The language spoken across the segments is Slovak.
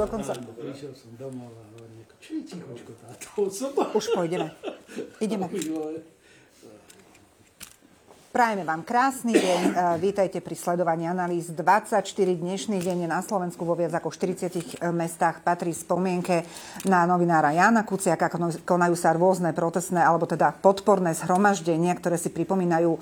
dokonca... Prišiel som domov a je tichočko táto osoba? Už pôjdeme. Ideme. Prajeme vám krásny deň. E, vítajte pri sledovaní analýz 24. Dnešný deň je na Slovensku vo viac ako 40 mestách. Patrí spomienke na novinára Jana Kuciaka. Konajú sa rôzne protestné alebo teda podporné zhromaždenia, ktoré si pripomínajú e,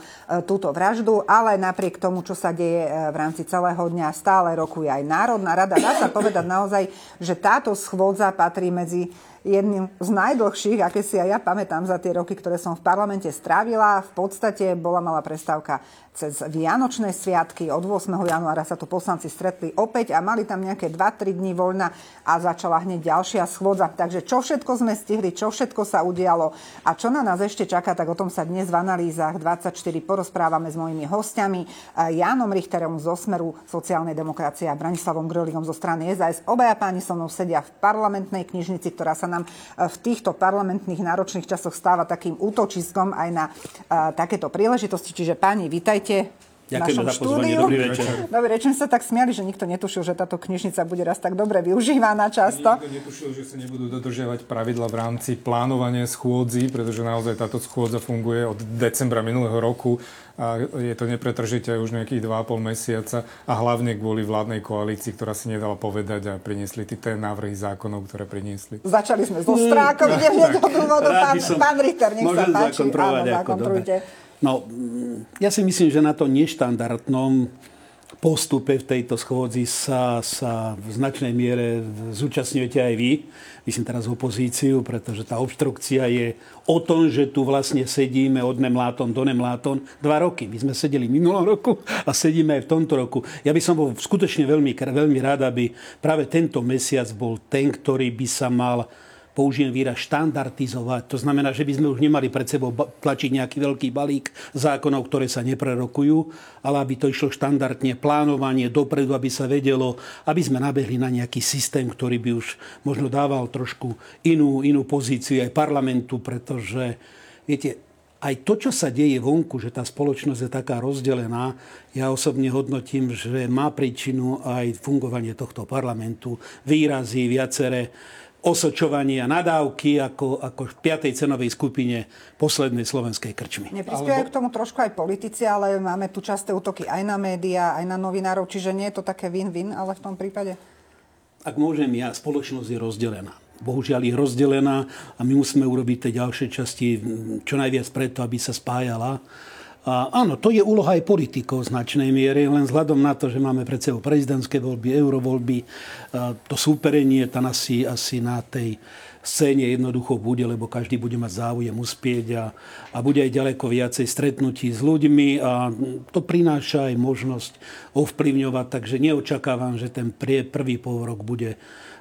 túto vraždu. Ale napriek tomu, čo sa deje e, v rámci celého dňa, stále rokuje aj Národná rada. Dá sa povedať naozaj, že táto schôdza patrí medzi jedným z najdlhších, aké si aj ja pamätám za tie roky, ktoré som v parlamente strávila. V podstate bola malá prestávka cez Vianočné sviatky. Od 8. januára sa tu poslanci stretli opäť a mali tam nejaké 2-3 dní voľna a začala hneď ďalšia schôdza. Takže čo všetko sme stihli, čo všetko sa udialo a čo na nás ešte čaká, tak o tom sa dnes v analýzach 24 porozprávame s mojimi hostiami. Jánom Richterom zo Smeru sociálnej demokracie a Branislavom Gröligom zo strany SAS. Obaja páni so mnou sedia v parlamentnej knižnici, ktorá sa nám v týchto parlamentných náročných časoch stáva takým útočiskom aj na uh, takéto príležitosti. Čiže páni, vítajte vítajte Ďakujem za pozvanie. Dobrý večer. Dobrý večer. sa tak smiali, že nikto netušil, že táto knižnica bude raz tak dobre využívaná často. Nikto netušil, že sa nebudú dodržiavať pravidla v rámci plánovania schôdzi, pretože naozaj táto schôdza funguje od decembra minulého roku a je to nepretržite už nejakých 2,5 mesiaca a hlavne kvôli vládnej koalícii, ktorá si nedala povedať a priniesli tie návrhy zákonov, ktoré priniesli. Začali sme so strákom, idem hneď do dôvodu. Pán, pán Ritter, nech sa páči. Áno, zakontrujte. No, mm, ja si myslím, že na to neštandardnom postupe v tejto schôdzi sa, sa v značnej miere zúčastňujete aj vy. Myslím teraz opozíciu, pretože tá obštrukcia je o tom, že tu vlastne sedíme od nemláton do nemláton dva roky. My sme sedeli minulom roku a sedíme aj v tomto roku. Ja by som bol skutočne veľmi, veľmi rád, aby práve tento mesiac bol ten, ktorý by sa mal použijem výraz štandardizovať. To znamená, že by sme už nemali pred sebou tlačiť nejaký veľký balík zákonov, ktoré sa neprerokujú, ale aby to išlo štandardne, plánovanie dopredu, aby sa vedelo, aby sme nabehli na nejaký systém, ktorý by už možno dával trošku inú, inú pozíciu aj parlamentu, pretože viete, aj to, čo sa deje vonku, že tá spoločnosť je taká rozdelená, ja osobne hodnotím, že má príčinu aj fungovanie tohto parlamentu, výrazy, viaceré osočovanie a nadávky ako, ako v piatej cenovej skupine poslednej slovenskej krčmy. Neprispievajú Alebo... k tomu trošku aj politici, ale máme tu časté útoky aj na médiá, aj na novinárov, čiže nie je to také win-win, ale v tom prípade? Ak môžem ja, spoločnosť je rozdelená. Bohužiaľ je rozdelená a my musíme urobiť tie ďalšie časti čo najviac preto, aby sa spájala a áno, to je úloha aj politikov v značnej miere, len vzhľadom na to, že máme pred sebou prezidentské voľby, eurovoľby, to súperenie tam asi, asi na tej scéne jednoducho bude, lebo každý bude mať záujem uspieť a, a bude aj ďaleko viacej stretnutí s ľuďmi a to prináša aj možnosť ovplyvňovať, takže neočakávam, že ten prvý pôrok bude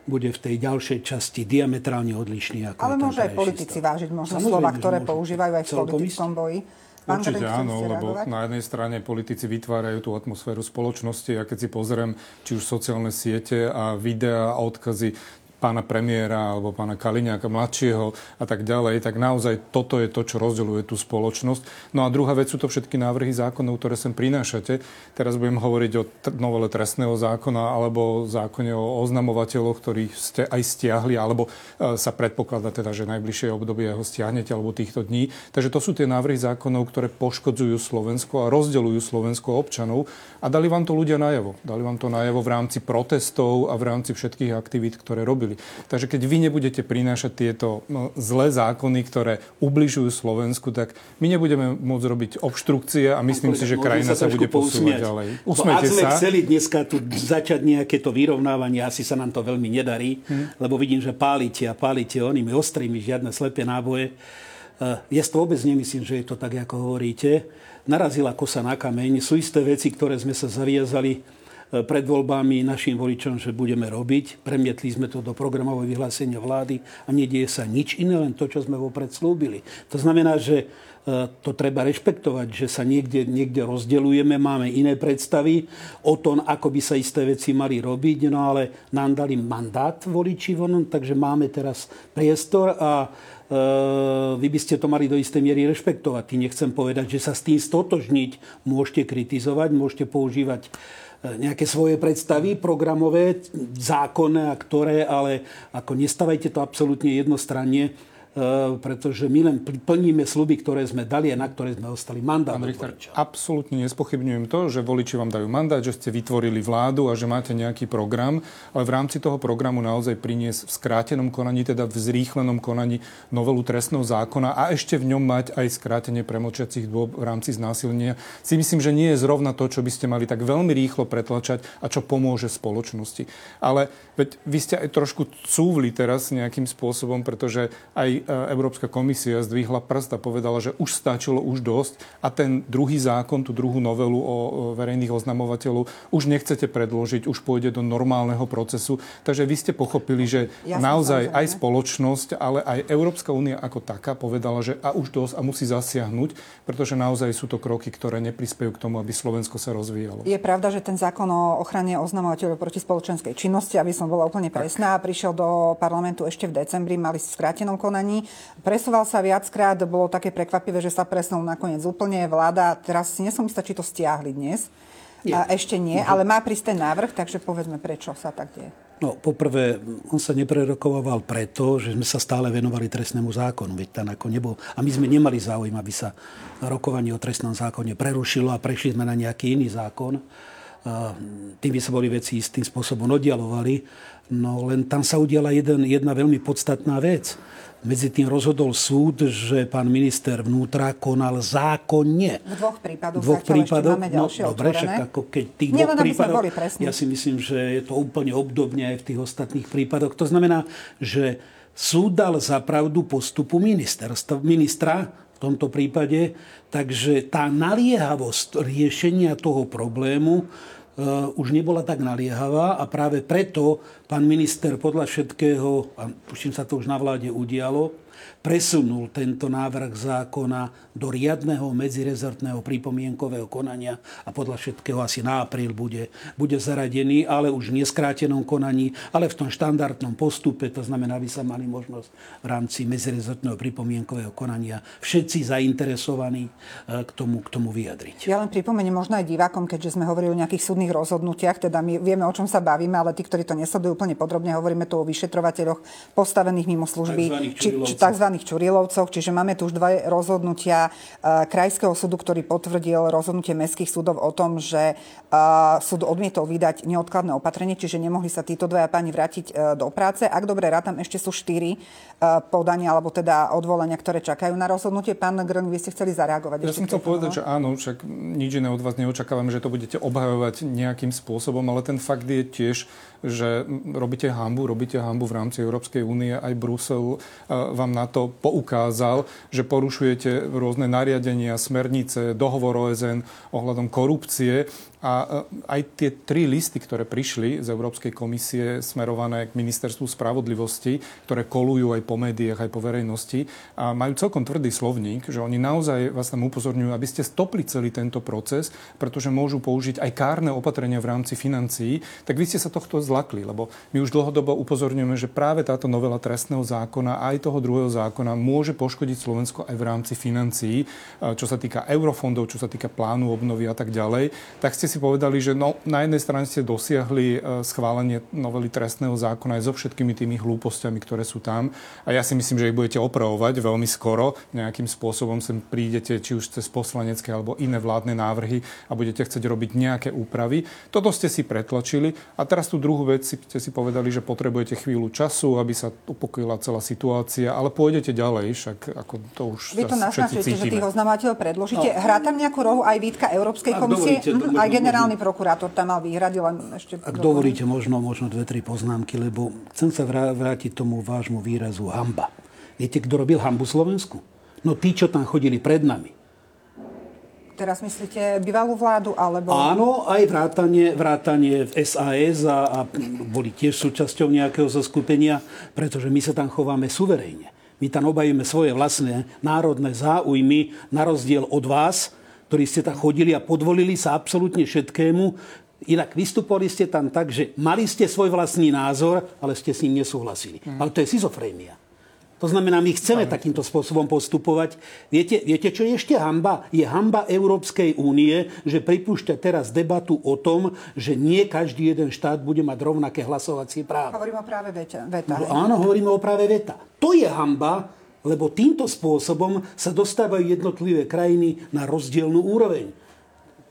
bude v tej ďalšej časti diametrálne odlišný. Ako Ale môže aj politici vážiť možno slova, ktoré používajú aj v politickom boji. Pán Určite áno, lebo na jednej strane politici vytvárajú tú atmosféru spoločnosti a keď si pozriem či už sociálne siete a videá a odkazy pána premiéra alebo pána Kaliňáka mladšieho a tak ďalej, tak naozaj toto je to, čo rozdeľuje tú spoločnosť. No a druhá vec sú to všetky návrhy zákonov, ktoré sem prinášate. Teraz budem hovoriť o novele trestného zákona alebo zákone o oznamovateľoch, ktorých ste aj stiahli, alebo e, sa predpokladá teda, že najbližšie obdobie ho stiahnete alebo týchto dní. Takže to sú tie návrhy zákonov, ktoré poškodzujú Slovensko a rozdeľujú Slovensko občanov a dali vám to ľudia najavo. Dali vám to najavo v rámci protestov a v rámci všetkých aktivít, ktoré robili robili. Takže keď vy nebudete prinášať tieto no, zlé zákony, ktoré ubližujú Slovensku, tak my nebudeme môcť robiť obštrukcie a myslím si, že krajina sa, sa bude posúvať ďalej. Usmejte sa. chceli dneska tu začať nejaké to vyrovnávanie, asi sa nám to veľmi nedarí, hmm. lebo vidím, že pálite a pálite onými ostrými, žiadne slepé náboje. Eh, ja to vôbec nemyslím, že je to tak, ako hovoríte. Narazila kosa na kameň. Sú isté veci, ktoré sme sa zaviazali pred voľbami našim voličom, že budeme robiť. Premietli sme to do programového vyhlásenia vlády a nedieje sa nič iné, len to, čo sme vopred slúbili. To znamená, že e, to treba rešpektovať, že sa niekde, niekde rozdeľujeme, máme iné predstavy o tom, ako by sa isté veci mali robiť, no ale nám dali mandát voliči vonom, takže máme teraz priestor a vy by ste to mali do istej miery rešpektovať. Tým nechcem povedať, že sa s tým stotožniť môžete kritizovať, môžete používať nejaké svoje predstavy programové, zákonné a ktoré, ale ako nestávajte to absolútne jednostranne E, pretože my len plníme sluby, ktoré sme dali a na ktoré sme ostali mandát. Pán Richter, absolútne nespochybňujem to, že voliči vám dajú mandát, že ste vytvorili vládu a že máte nejaký program, ale v rámci toho programu naozaj priniesť v skrátenom konaní, teda v zrýchlenom konaní novelu trestného zákona a ešte v ňom mať aj skrátenie premlčiacich dôb v rámci znásilnenia, si myslím, že nie je zrovna to, čo by ste mali tak veľmi rýchlo pretlačať a čo pomôže spoločnosti. Ale veď vy ste aj trošku cúvli teraz nejakým spôsobom, pretože aj Európska komisia zdvihla prst a povedala, že už stačilo, už dosť a ten druhý zákon, tú druhú novelu o verejných oznamovateľov už nechcete predložiť, už pôjde do normálneho procesu. Takže vy ste pochopili, že ja naozaj aj spoločnosť, ale aj Európska únia ako taká povedala, že a už dosť a musí zasiahnuť, pretože naozaj sú to kroky, ktoré neprispejú k tomu, aby Slovensko sa rozvíjalo. Je pravda, že ten zákon o ochrane oznamovateľov proti spoločenskej činnosti, aby som bola úplne presná, prišiel do parlamentu ešte v decembri, mali skrátenom konaní Presúval sa viackrát, bolo také prekvapivé, že sa presnul nakoniec úplne vláda. Teraz si nesom istá, či to stiahli dnes. Nie. A ešte nie, ale má prísť ten návrh, takže povedzme, prečo sa tak deje. No, poprvé, on sa neprerokoval preto, že sme sa stále venovali trestnému zákonu. Veď tam ako nebol... A my sme nemali záujem, aby sa rokovanie o trestnom zákone prerušilo a prešli sme na nejaký iný zákon. Tým by sa boli veci istým spôsobom oddialovali. No len tam sa udiala jeden, jedna veľmi podstatná vec medzi tým rozhodol súd, že pán minister vnútra konal zákonne. V dvoch prípadoch. V dvoch prípadoch. máme no, dobre, však ako keď tých Nie, dvoch prípadoch, ja si myslím, že je to úplne obdobne aj v tých ostatných prípadoch. To znamená, že súd dal za pravdu postupu ministerstva, ministra v tomto prípade, takže tá naliehavosť riešenia toho problému už nebola tak naliehavá a práve preto pán minister podľa všetkého, a tuším sa to už na vláde udialo, presunul tento návrh zákona do riadneho medzirezortného pripomienkového konania a podľa všetkého asi na apríl bude, bude zaradený, ale už v neskrátenom konaní, ale v tom štandardnom postupe, to znamená, aby sa mali možnosť v rámci medzirezortného pripomienkového konania všetci zainteresovaní e, k tomu, k tomu vyjadriť. Ja len pripomeniem možno aj divákom, keďže sme hovorili o nejakých súdnych rozhodnutiach, teda my vieme, o čom sa bavíme, ale tí, ktorí to nesledujú úplne podrobne, hovoríme tu o vyšetrovateľoch postavených mimo služby, či, či tzv Čurilovcoch, čiže máme tu už dva rozhodnutia e, Krajského súdu, ktorý potvrdil rozhodnutie mestských súdov o tom, že e, súd odmietol vydať neodkladné opatrenie, čiže nemohli sa títo dvaja páni vrátiť e, do práce. Ak dobre rátam, ešte sú štyri podania, alebo teda odvolania, ktoré čakajú na rozhodnutie. Pán Grön, vy ste chceli zareagovať. Ja som chcel povedať, že áno, však nič iné od vás neočakávame, že to budete obhajovať nejakým spôsobom, ale ten fakt je tiež, že robíte hambu, robíte hambu v rámci Európskej únie, aj Brusel e, vám na to poukázal, že porušujete rôzne nariadenia, smernice, dohovor OSN ohľadom korupcie a e, aj tie tri listy, ktoré prišli z Európskej komisie smerované k ministerstvu spravodlivosti, ktoré kolujú aj po médiách, aj po verejnosti, a majú celkom tvrdý slovník, že oni naozaj vás tam upozorňujú, aby ste stopli celý tento proces, pretože môžu použiť aj kárne opatrenia v rámci financií, tak vy ste sa tohto zlakli, lebo my už dlhodobo upozorňujeme, že práve táto novela trestného zákona aj toho druhého zákona môže poškodiť Slovensko aj v rámci financií, čo sa týka eurofondov, čo sa týka plánu obnovy a tak ďalej. Tak ste ste si povedali, že no, na jednej strane ste dosiahli e, schválenie novely trestného zákona aj so všetkými tými hlúpostiami, ktoré sú tam. A ja si myslím, že ich budete opravovať veľmi skoro. Nejakým spôsobom sem prídete, či už cez poslanecké alebo iné vládne návrhy a budete chcieť robiť nejaké úpravy. Toto ste si pretlačili. A teraz tú druhú vec ste si povedali, že potrebujete chvíľu času, aby sa upokojila celá situácia, ale pôjdete ďalej, však ako to už Vy to naznačujete, že tých oznamovateľov predložíte. No. Hrá tam nejakú rohu aj výtka Európskej komisie? Dovolíte, aj generálny prokurátor tam mal výhrady, len ešte... Ak dovolíte, možno, možno dve, tri poznámky, lebo chcem sa vrátiť tomu vášmu výrazu hamba. Viete, kto robil hambu Slovensku? No tí, čo tam chodili pred nami. Teraz myslíte bývalú vládu, alebo... Áno, aj vrátanie, vrátanie v SAS a, a boli tiež súčasťou nejakého zoskupenia, pretože my sa tam chováme suverejne. My tam obajíme svoje vlastné národné záujmy na rozdiel od vás, ktorí ste tam chodili a podvolili sa absolútne všetkému. Inak vystupovali ste tam tak, že mali ste svoj vlastný názor, ale ste s ním nesúhlasili. Mm. Ale to je schizofrénia. To znamená, my chceme Aj, takýmto spôsobom postupovať. Viete, viete, čo je ešte hamba? Je hamba Európskej únie, že pripúšťa teraz debatu o tom, že nie každý jeden štát bude mať rovnaké hlasovacie právo. Hovorím o práve veta. veta no, áno, hovoríme o práve veta. To je hamba, lebo týmto spôsobom sa dostávajú jednotlivé krajiny na rozdielnú úroveň.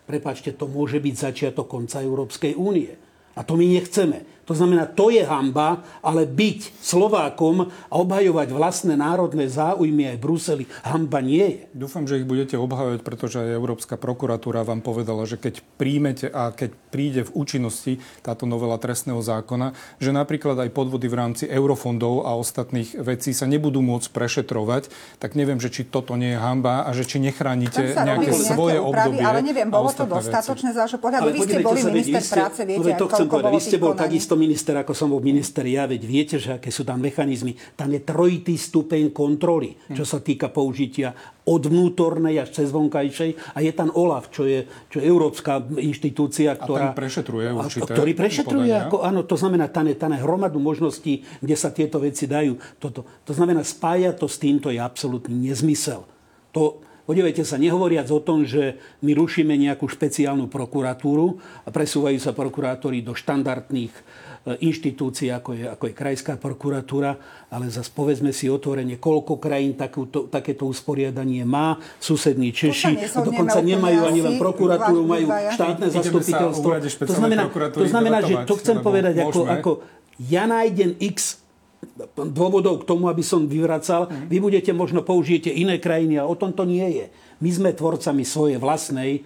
Prepačte, to môže byť začiatok konca Európskej únie. A to my nechceme. To znamená, to je hamba, ale byť Slovákom a obhajovať vlastné národné záujmy aj v Bruseli, hamba nie je. Dúfam, že ich budete obhajovať, pretože aj Európska prokuratúra vám povedala, že keď príjmete a keď príde v účinnosti táto novela trestného zákona, že napríklad aj podvody v rámci eurofondov a ostatných vecí sa nebudú môcť prešetrovať, tak neviem, že či toto nie je hamba a že či nechránite nejaké svoje úpravy, obdobie. Ale neviem, bolo to dostatočné z vášho pohľadu. Vy ste boli minister práce, viete, to chcem povedať, vy ste bol takisto minister, ako som bol minister ja, veď viete, že aké sú tam mechanizmy. Tam je trojitý stupeň kontroly, čo sa týka použitia od vnútornej až cez vonkajšej. A je tam OLAF, čo je, čo je európska inštitúcia, ktorá... A prešetruje určite Ktorý prešetruje, ako, áno, to znamená, tam je, tam je hromadu možností, kde sa tieto veci dajú. Toto. To znamená, spájať to s týmto je absolútny nezmysel. To, Podívejte sa, nehovoriac o tom, že my rušíme nejakú špeciálnu prokuratúru a presúvajú sa prokurátori do štandardných E, inštitúcií, ako je, ako je krajská prokuratúra, ale zase povedzme si otvorene, koľko krajín takúto, takéto usporiadanie má. Susední Češi dokonca nemajú ani len prokuratúru, majú štátne zastupiteľstvo. To znamená, to znamená že to chcem povedať, ako, ako ja nájdem x dôvodov k tomu, aby som vyvracal. Mm. Vy budete možno použijete iné krajiny a o tom to nie je. My sme tvorcami svojej vlastnej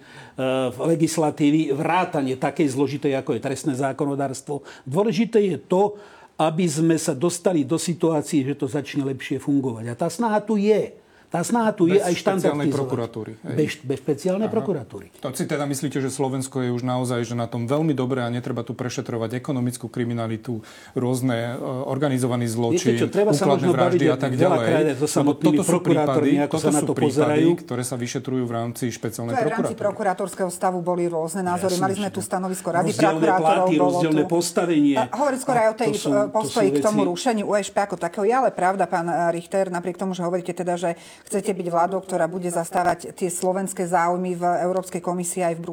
v legislatívy vrátane takej zložitej, ako je trestné zákonodárstvo. Dôležité je to, aby sme sa dostali do situácií, že to začne lepšie fungovať. A tá snaha tu je. Tá snaha tu bez je aj štandardizovať. prokuratúry. Bez, bez špeciálnej Aha. prokuratúry. To si teda myslíte, že Slovensko je už naozaj že na tom veľmi dobre a netreba tu prešetrovať ekonomickú kriminalitu, rôzne uh, organizovaný zločin, Viete čo, treba sa možno vraždy a tak ďalej. So toto sú prípady, toto sa na to prípady, pozerajú. ktoré sa vyšetrujú v rámci špeciálnej prokuratúry. V rámci prokurátorského stavu boli rôzne názory. Mali sme tu stanovisko Rady prokurátorov. Rozdielne postavenie. Hovoriť skôr aj o tej postoji k tomu rušeniu USP ako takého. Je ale pravda, pán Richter, napriek tomu, že hovoríte teda, že chcete byť vládou, ktorá bude zastávať tie slovenské záujmy v Európskej komisii aj v,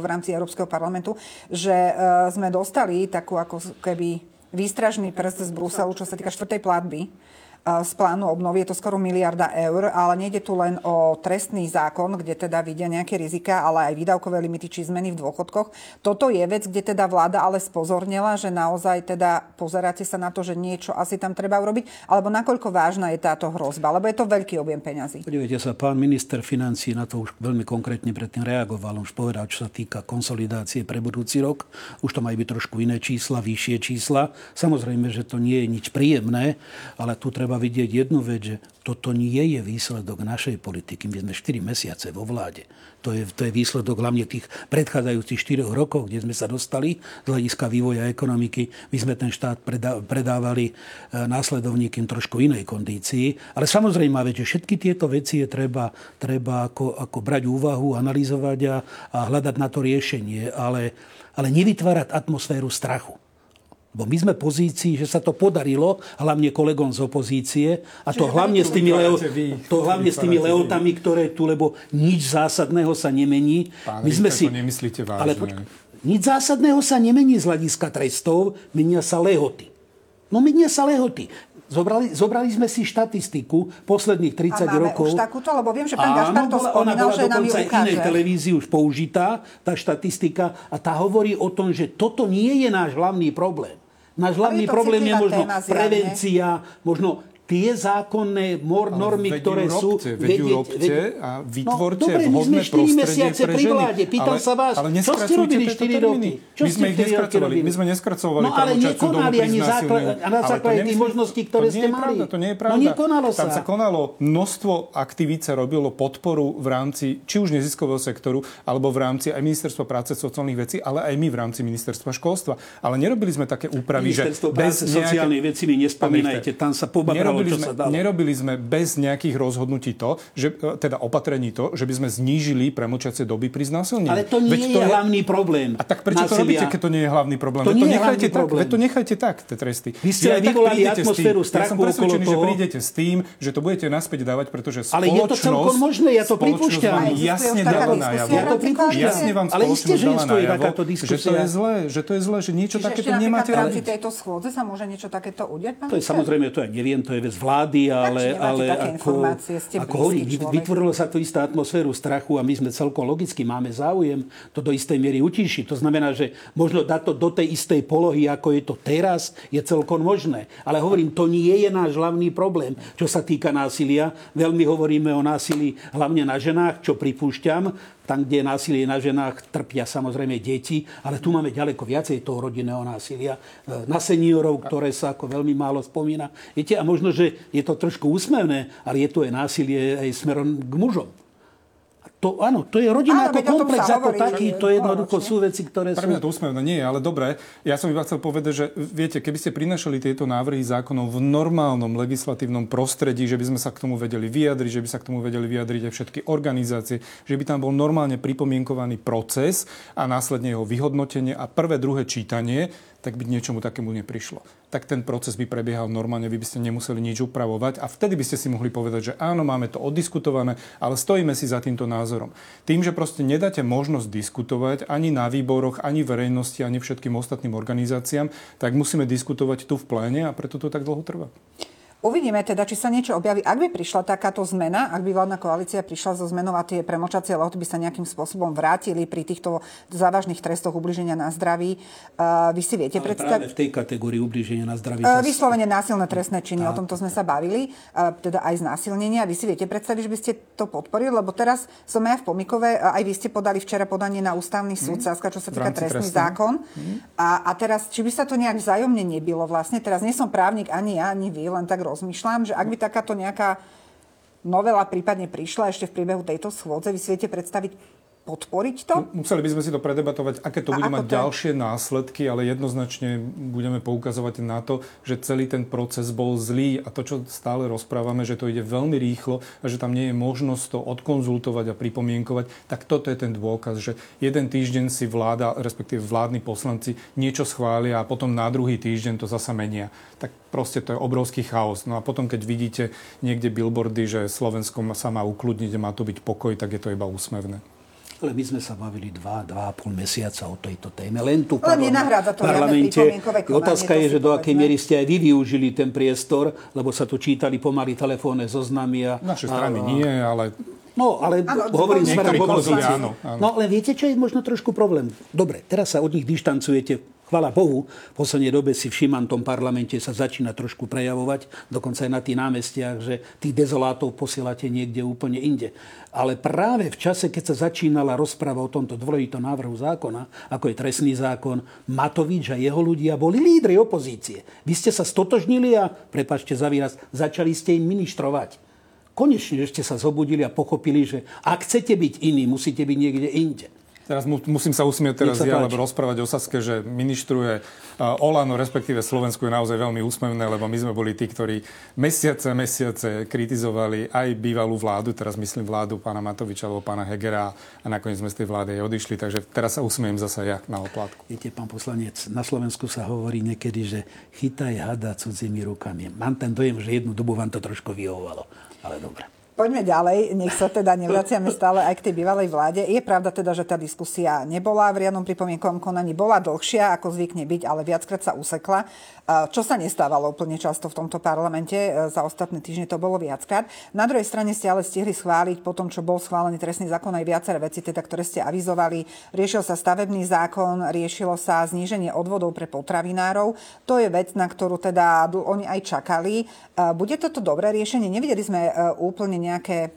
v rámci Európskeho parlamentu, že e, sme dostali takú ako keby výstražný prst z Bruselu, čo sa týka štvrtej platby z plánu obnovy. Je to skoro miliarda eur, ale nejde tu len o trestný zákon, kde teda vidia nejaké rizika, ale aj výdavkové limity či zmeny v dôchodkoch. Toto je vec, kde teda vláda ale spozornila, že naozaj teda pozeráte sa na to, že niečo asi tam treba urobiť, alebo nakoľko vážna je táto hrozba, lebo je to veľký objem peňazí. Podívejte sa, pán minister financí na to už veľmi konkrétne predtým reagoval. Už povedal, čo sa týka konsolidácie pre budúci rok. Už to majú byť trošku iné čísla, vyššie čísla. Samozrejme, že to nie je nič príjemné, ale tu treba treba vidieť jednu vec, že toto nie je výsledok našej politiky. My sme 4 mesiace vo vláde. To je, to je výsledok hlavne tých predchádzajúcich 4 rokov, kde sme sa dostali z hľadiska vývoja ekonomiky. My sme ten štát predávali e, následovníkym trošku inej kondícii. Ale samozrejme, že všetky tieto veci je treba, treba ako, ako brať úvahu, analyzovať a, a hľadať na to riešenie. Ale, ale nevytvárať atmosféru strachu. Bo my sme pozícii, že sa to podarilo, hlavne kolegom z opozície, a to hlavne, s tými, leo, to hlavne s tými leotami, ktoré tu, lebo nič zásadného sa nemení. Pán my sme si, to nemyslíte vážne. Ale poč- nič zásadného sa nemení z hľadiska trestov, menia sa lehoty. No menia sa lehoty. Zobrali, zobrali sme si štatistiku posledných 30 a máme rokov. už takúto, lebo viem, že pán Gašpar to spomínal, že nám ju ukáže. inej televízii už použitá, tá štatistika, a tá hovorí o tom, že toto nie je náš hlavný problém. Náš hlavný problém je možno prevencia, možno tie zákonné mor, normy, ktoré sú... Robte, veď vedieť, a vytvorte no, dobre, vhodné prostredie pre ženy. Vláde. Pýtam ale, sa vás, ale čo ste robili 4 roky? Čo my sme ich neskracovali. My sme neskracovali no, ale nekonali ani základ, na základe tých možností, ktoré ste mali. To nie je pravda. No nekonalo sa. Tam sa konalo množstvo aktivít sa robilo podporu v rámci či už neziskového sektoru, alebo v rámci aj ministerstva práce sociálnych vecí, ale aj my v rámci ministerstva školstva. Ale nerobili sme také úpravy, že bez sociálnej veci mi nespomínajte. Tam sa pobabral nerobili, čo sme, sa dalo. nerobili sme bez nejakých rozhodnutí to, že, e, teda opatrení to, že by sme znížili premočacie doby pri znásilnení. Ale to nie Veď je hlavný problém. A tak prečo to násilia. robíte, keď to nie je hlavný problém? To Veď je nechajte hlavný tak, problém. veď to nechajte tak, tie tresty. Vy ste aj tak vyvolali atmosféru Ja strachu som presvedčený, že prídete s tým, že to budete naspäť dávať, pretože Ale je to celkom možné, ja to pripúšťam. jasne diskusia najavo. v rámci pripúšťam. Jasne vám Ale isté, že najavo, takáto že to diskusia. je zlé, že to je zlé, že niečo Čiže takéto ešte napríklad nemáte v rámci robiť. tejto schôdze sa môže niečo takéto udiať, To je samozrejme, to ja neviem, to je vec vlády, ale, ale ako, ako hovorím, vytvorilo sa tu istá atmosféru strachu a my sme celkom logicky máme záujem to do istej miery utíšiť. To znamená, že možno dať to do tej istej polohy, ako je to teraz, je celkom možné. Ale hovorím, to nie je náš hlavný problém, čo sa týka násilia. Veľmi hovoríme o násilí hlavne na ženách, čo pripúšťam. Tam, kde je násilie na ženách, trpia samozrejme deti, ale tu máme ďaleko viacej toho rodinného násilia. E, Na seniorov, ktoré sa ako veľmi málo spomína. Viete, a možno, že je to trošku úsmevné, ale je tu aj násilie aj smerom k mužom. To, áno, to je rodina Áno, ako komplex, ako hovorí, taký. To jednoducho sú veci, ktoré Pre sú... mňa to úsmevné nie, ale dobre. Ja som iba chcel povedať, že viete, keby ste prinašali tieto návrhy zákonov v normálnom legislatívnom prostredí, že by sme sa k tomu vedeli vyjadriť, že by sa k tomu vedeli vyjadriť aj všetky organizácie, že by tam bol normálne pripomienkovaný proces a následne jeho vyhodnotenie a prvé, druhé čítanie, tak by niečomu takému neprišlo. Tak ten proces by prebiehal normálne, vy by ste nemuseli nič upravovať a vtedy by ste si mohli povedať, že áno, máme to oddiskutované, ale stojíme si za týmto názorom. Tým, že proste nedáte možnosť diskutovať ani na výboroch, ani verejnosti, ani všetkým ostatným organizáciám, tak musíme diskutovať tu v pléne a preto to tak dlho trvá. Uvidíme teda, či sa niečo objaví. Ak by prišla takáto zmena, ak by vládna koalícia prišla so zmenou a tie premočacie lehoty by sa nejakým spôsobom vrátili pri týchto závažných trestoch ubliženia na zdraví, uh, vy si viete predstaviť... v tej kategórii ubliženia na zdraví. Uh, Vyslovene násilné trestné činy, o tomto sme sa bavili, uh, teda aj znásilnenia. Vy si viete predstaviť, že by ste to podporili, lebo teraz som ja v Pomikove, aj vy ste podali včera podanie na ústavný súd Saska, čo sa týka trestný trestného. zákon. A, a teraz, či by sa to nejak vzájomne nebilo vlastne, teraz nie som právnik ani ja, ani vy, len tak rozmýšľam, že ak by takáto nejaká novela prípadne prišla ešte v priebehu tejto schôdze, vy si viete predstaviť podporiť to? Museli by sme si to predebatovať, aké to A bude mať to ďalšie následky, ale jednoznačne budeme poukazovať na to, že celý ten proces bol zlý a to, čo stále rozprávame, že to ide veľmi rýchlo a že tam nie je možnosť to odkonzultovať a pripomienkovať, tak toto je ten dôkaz, že jeden týždeň si vláda, respektíve vládni poslanci niečo schvália a potom na druhý týždeň to zasa menia. Tak proste to je obrovský chaos. No a potom, keď vidíte niekde billboardy, že Slovensko sa má ukludniť a má to byť pokoj, tak je to iba úsmevné. Ale my sme sa bavili dva, dva a pol mesiaca o tejto téme. Len tu Len nenahrádza to parlamente. Otázka je, že do akej miery ste aj vy využili ten priestor, lebo sa tu čítali pomaly telefónne zoznamy. A, Naše strany a, nie, ale No, ale Áno, hovorím smerom áno. No, ale viete, čo je možno trošku problém? Dobre, teraz sa od nich dištancujete. Chvala Bohu, v poslednej dobe si v tom parlamente sa začína trošku prejavovať, dokonca aj na tých námestiach, že tých dezolátov posielate niekde úplne inde. Ale práve v čase, keď sa začínala rozpráva o tomto dvojitom návrhu zákona, ako je trestný zákon, Matovič a jeho ľudia boli lídri opozície. Vy ste sa stotožnili a, prepačte za výraz, začali ste im ministrovať. Konečne že ste sa zobudili a pochopili, že ak chcete byť iní, musíte byť niekde inde. Teraz mu, musím sa usmieť teraz ja, páči. lebo rozprávať o Saske, že ministruje uh, Olano, respektíve Slovensku je naozaj veľmi úsmevné, lebo my sme boli tí, ktorí mesiace, mesiace kritizovali aj bývalú vládu, teraz myslím vládu pána Matoviča alebo pána Hegera a nakoniec sme z tej vlády aj odišli, takže teraz sa usmiem zasa ja na oplátku. Viete, pán poslanec, na Slovensku sa hovorí niekedy, že chytaj hada cudzými rukami. Mám ten dojem, že jednu dobu vám to trošku vyhovovalo. Ale dobre. Poďme ďalej, nech sa teda nevraciame stále aj k tej bývalej vláde. Je pravda teda, že tá diskusia nebola v riadnom pripomienkovom konaní, bola dlhšia, ako zvykne byť, ale viackrát sa usekla, čo sa nestávalo úplne často v tomto parlamente. E, Za ostatné týždne to bolo viackrát. Na druhej strane ste ale stihli schváliť po tom, čo bol schválený trestný zákon aj viaceré veci, teda, ktoré ste avizovali. Riešil sa stavebný zákon, riešilo sa zníženie odvodov pre potravinárov. To je vec, na ktorú teda oni aj čakali. E, Bude toto dobré riešenie? Nevideli sme e, úplne nejaké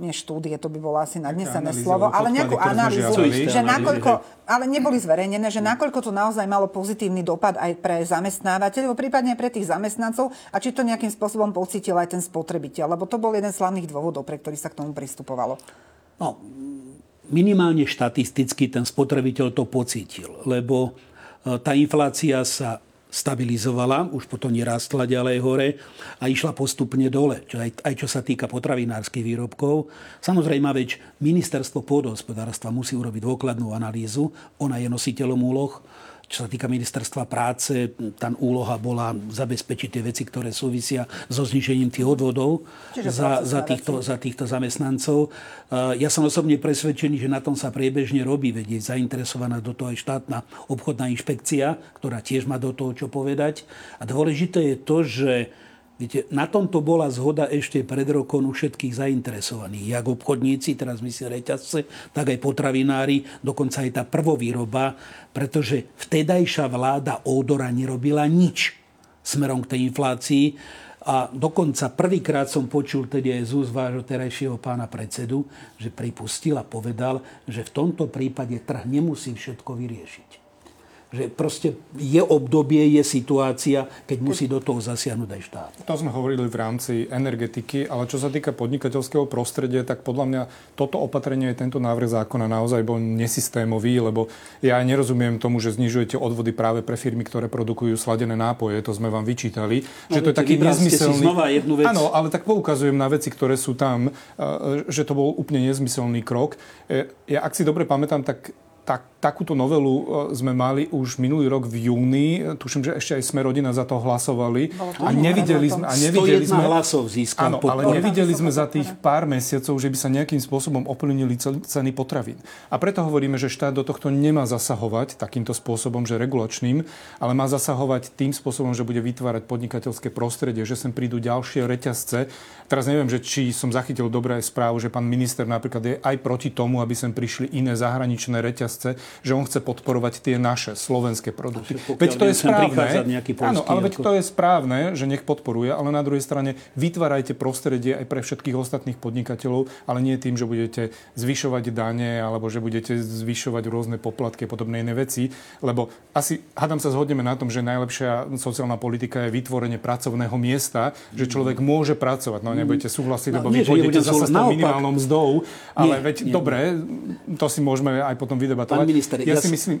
nie štúdie, to by bolo asi nadnesené analýzy slovo, ale nejakú analýzu, že nakoľko, ale neboli zverejnené, že nakoľko to naozaj malo pozitívny dopad aj pre zamestnávateľov, prípadne pre tých zamestnancov a či to nejakým spôsobom pocítil aj ten spotrebiteľ, lebo to bol jeden z hlavných dôvodov, pre ktorý sa k tomu pristupovalo. No, minimálne štatisticky ten spotrebiteľ to pocítil, lebo e, tá inflácia sa stabilizovala, už potom nerástla ďalej hore a išla postupne dole, čo aj, aj čo sa týka potravinárskych výrobkov. Samozrejme, veď ministerstvo pôdohospodárstva musí urobiť dôkladnú analýzu, ona je nositeľom úloh, čo sa týka ministerstva práce, tá úloha bola zabezpečiť tie veci, ktoré súvisia so znižením tých odvodov za, za, týchto, za týchto zamestnancov. Ja som osobne presvedčený, že na tom sa priebežne robí, je zainteresovaná do toho aj štátna obchodná inšpekcia, ktorá tiež má do toho čo povedať. A dôležité je to, že Viete, na tomto bola zhoda ešte pred rokom u všetkých zainteresovaných. Jak obchodníci, teraz myslím reťazce, tak aj potravinári, dokonca aj tá prvovýroba, pretože vtedajšia vláda Ódora nerobila nič smerom k tej inflácii. A dokonca prvýkrát som počul tedy aj z vášho terajšieho pána predsedu, že pripustil a povedal, že v tomto prípade trh nemusí všetko vyriešiť že proste je obdobie, je situácia, keď musí do toho zasiahnuť aj štát. To sme hovorili v rámci energetiky, ale čo sa týka podnikateľského prostredia, tak podľa mňa toto opatrenie, tento návrh zákona naozaj bol nesystémový, lebo ja nerozumiem tomu, že znižujete odvody práve pre firmy, ktoré produkujú sladené nápoje, to sme vám vyčítali, no, že to je taký nezmyselný... znova jednu vec. Áno, ale tak poukazujem na veci, ktoré sú tam, že to bol úplne nezmyselný krok. E, ja, ak si dobre pamätám, tak tak, takúto novelu e, sme mali už minulý rok v júni. Tuším, že ešte aj sme rodina za to hlasovali. A nevideli sme... A nevideli sme hlasov získal. Áno, ale nevideli sme za tých pár mesiacov, že by sa nejakým spôsobom oplnili ceny potravín. A preto hovoríme, že štát do tohto nemá zasahovať takýmto spôsobom, že regulačným, ale má zasahovať tým spôsobom, že bude vytvárať podnikateľské prostredie, že sem prídu ďalšie reťazce. Teraz neviem, že či som zachytil dobré správu, že pán minister napríklad je aj proti tomu, aby sem prišli iné zahraničné reťazce reťazce, že on chce podporovať tie naše slovenské produkty. Veď to je správne. Áno, ale veď to je správne, že nech podporuje, ale na druhej strane vytvárajte prostredie aj pre všetkých ostatných podnikateľov, ale nie tým, že budete zvyšovať dane alebo že budete zvyšovať rôzne poplatky a podobné iné veci, lebo asi, hádam sa zhodneme na tom, že najlepšia sociálna politika je vytvorenie pracovného miesta, že človek môže pracovať. No nebudete súhlasiť, no, lebo vy pôjdete zase s tou minimálnou mzdou, ale nie, veď nie. dobre, to si môžeme aj potom vydebatovať minister, ja, ja si myslím...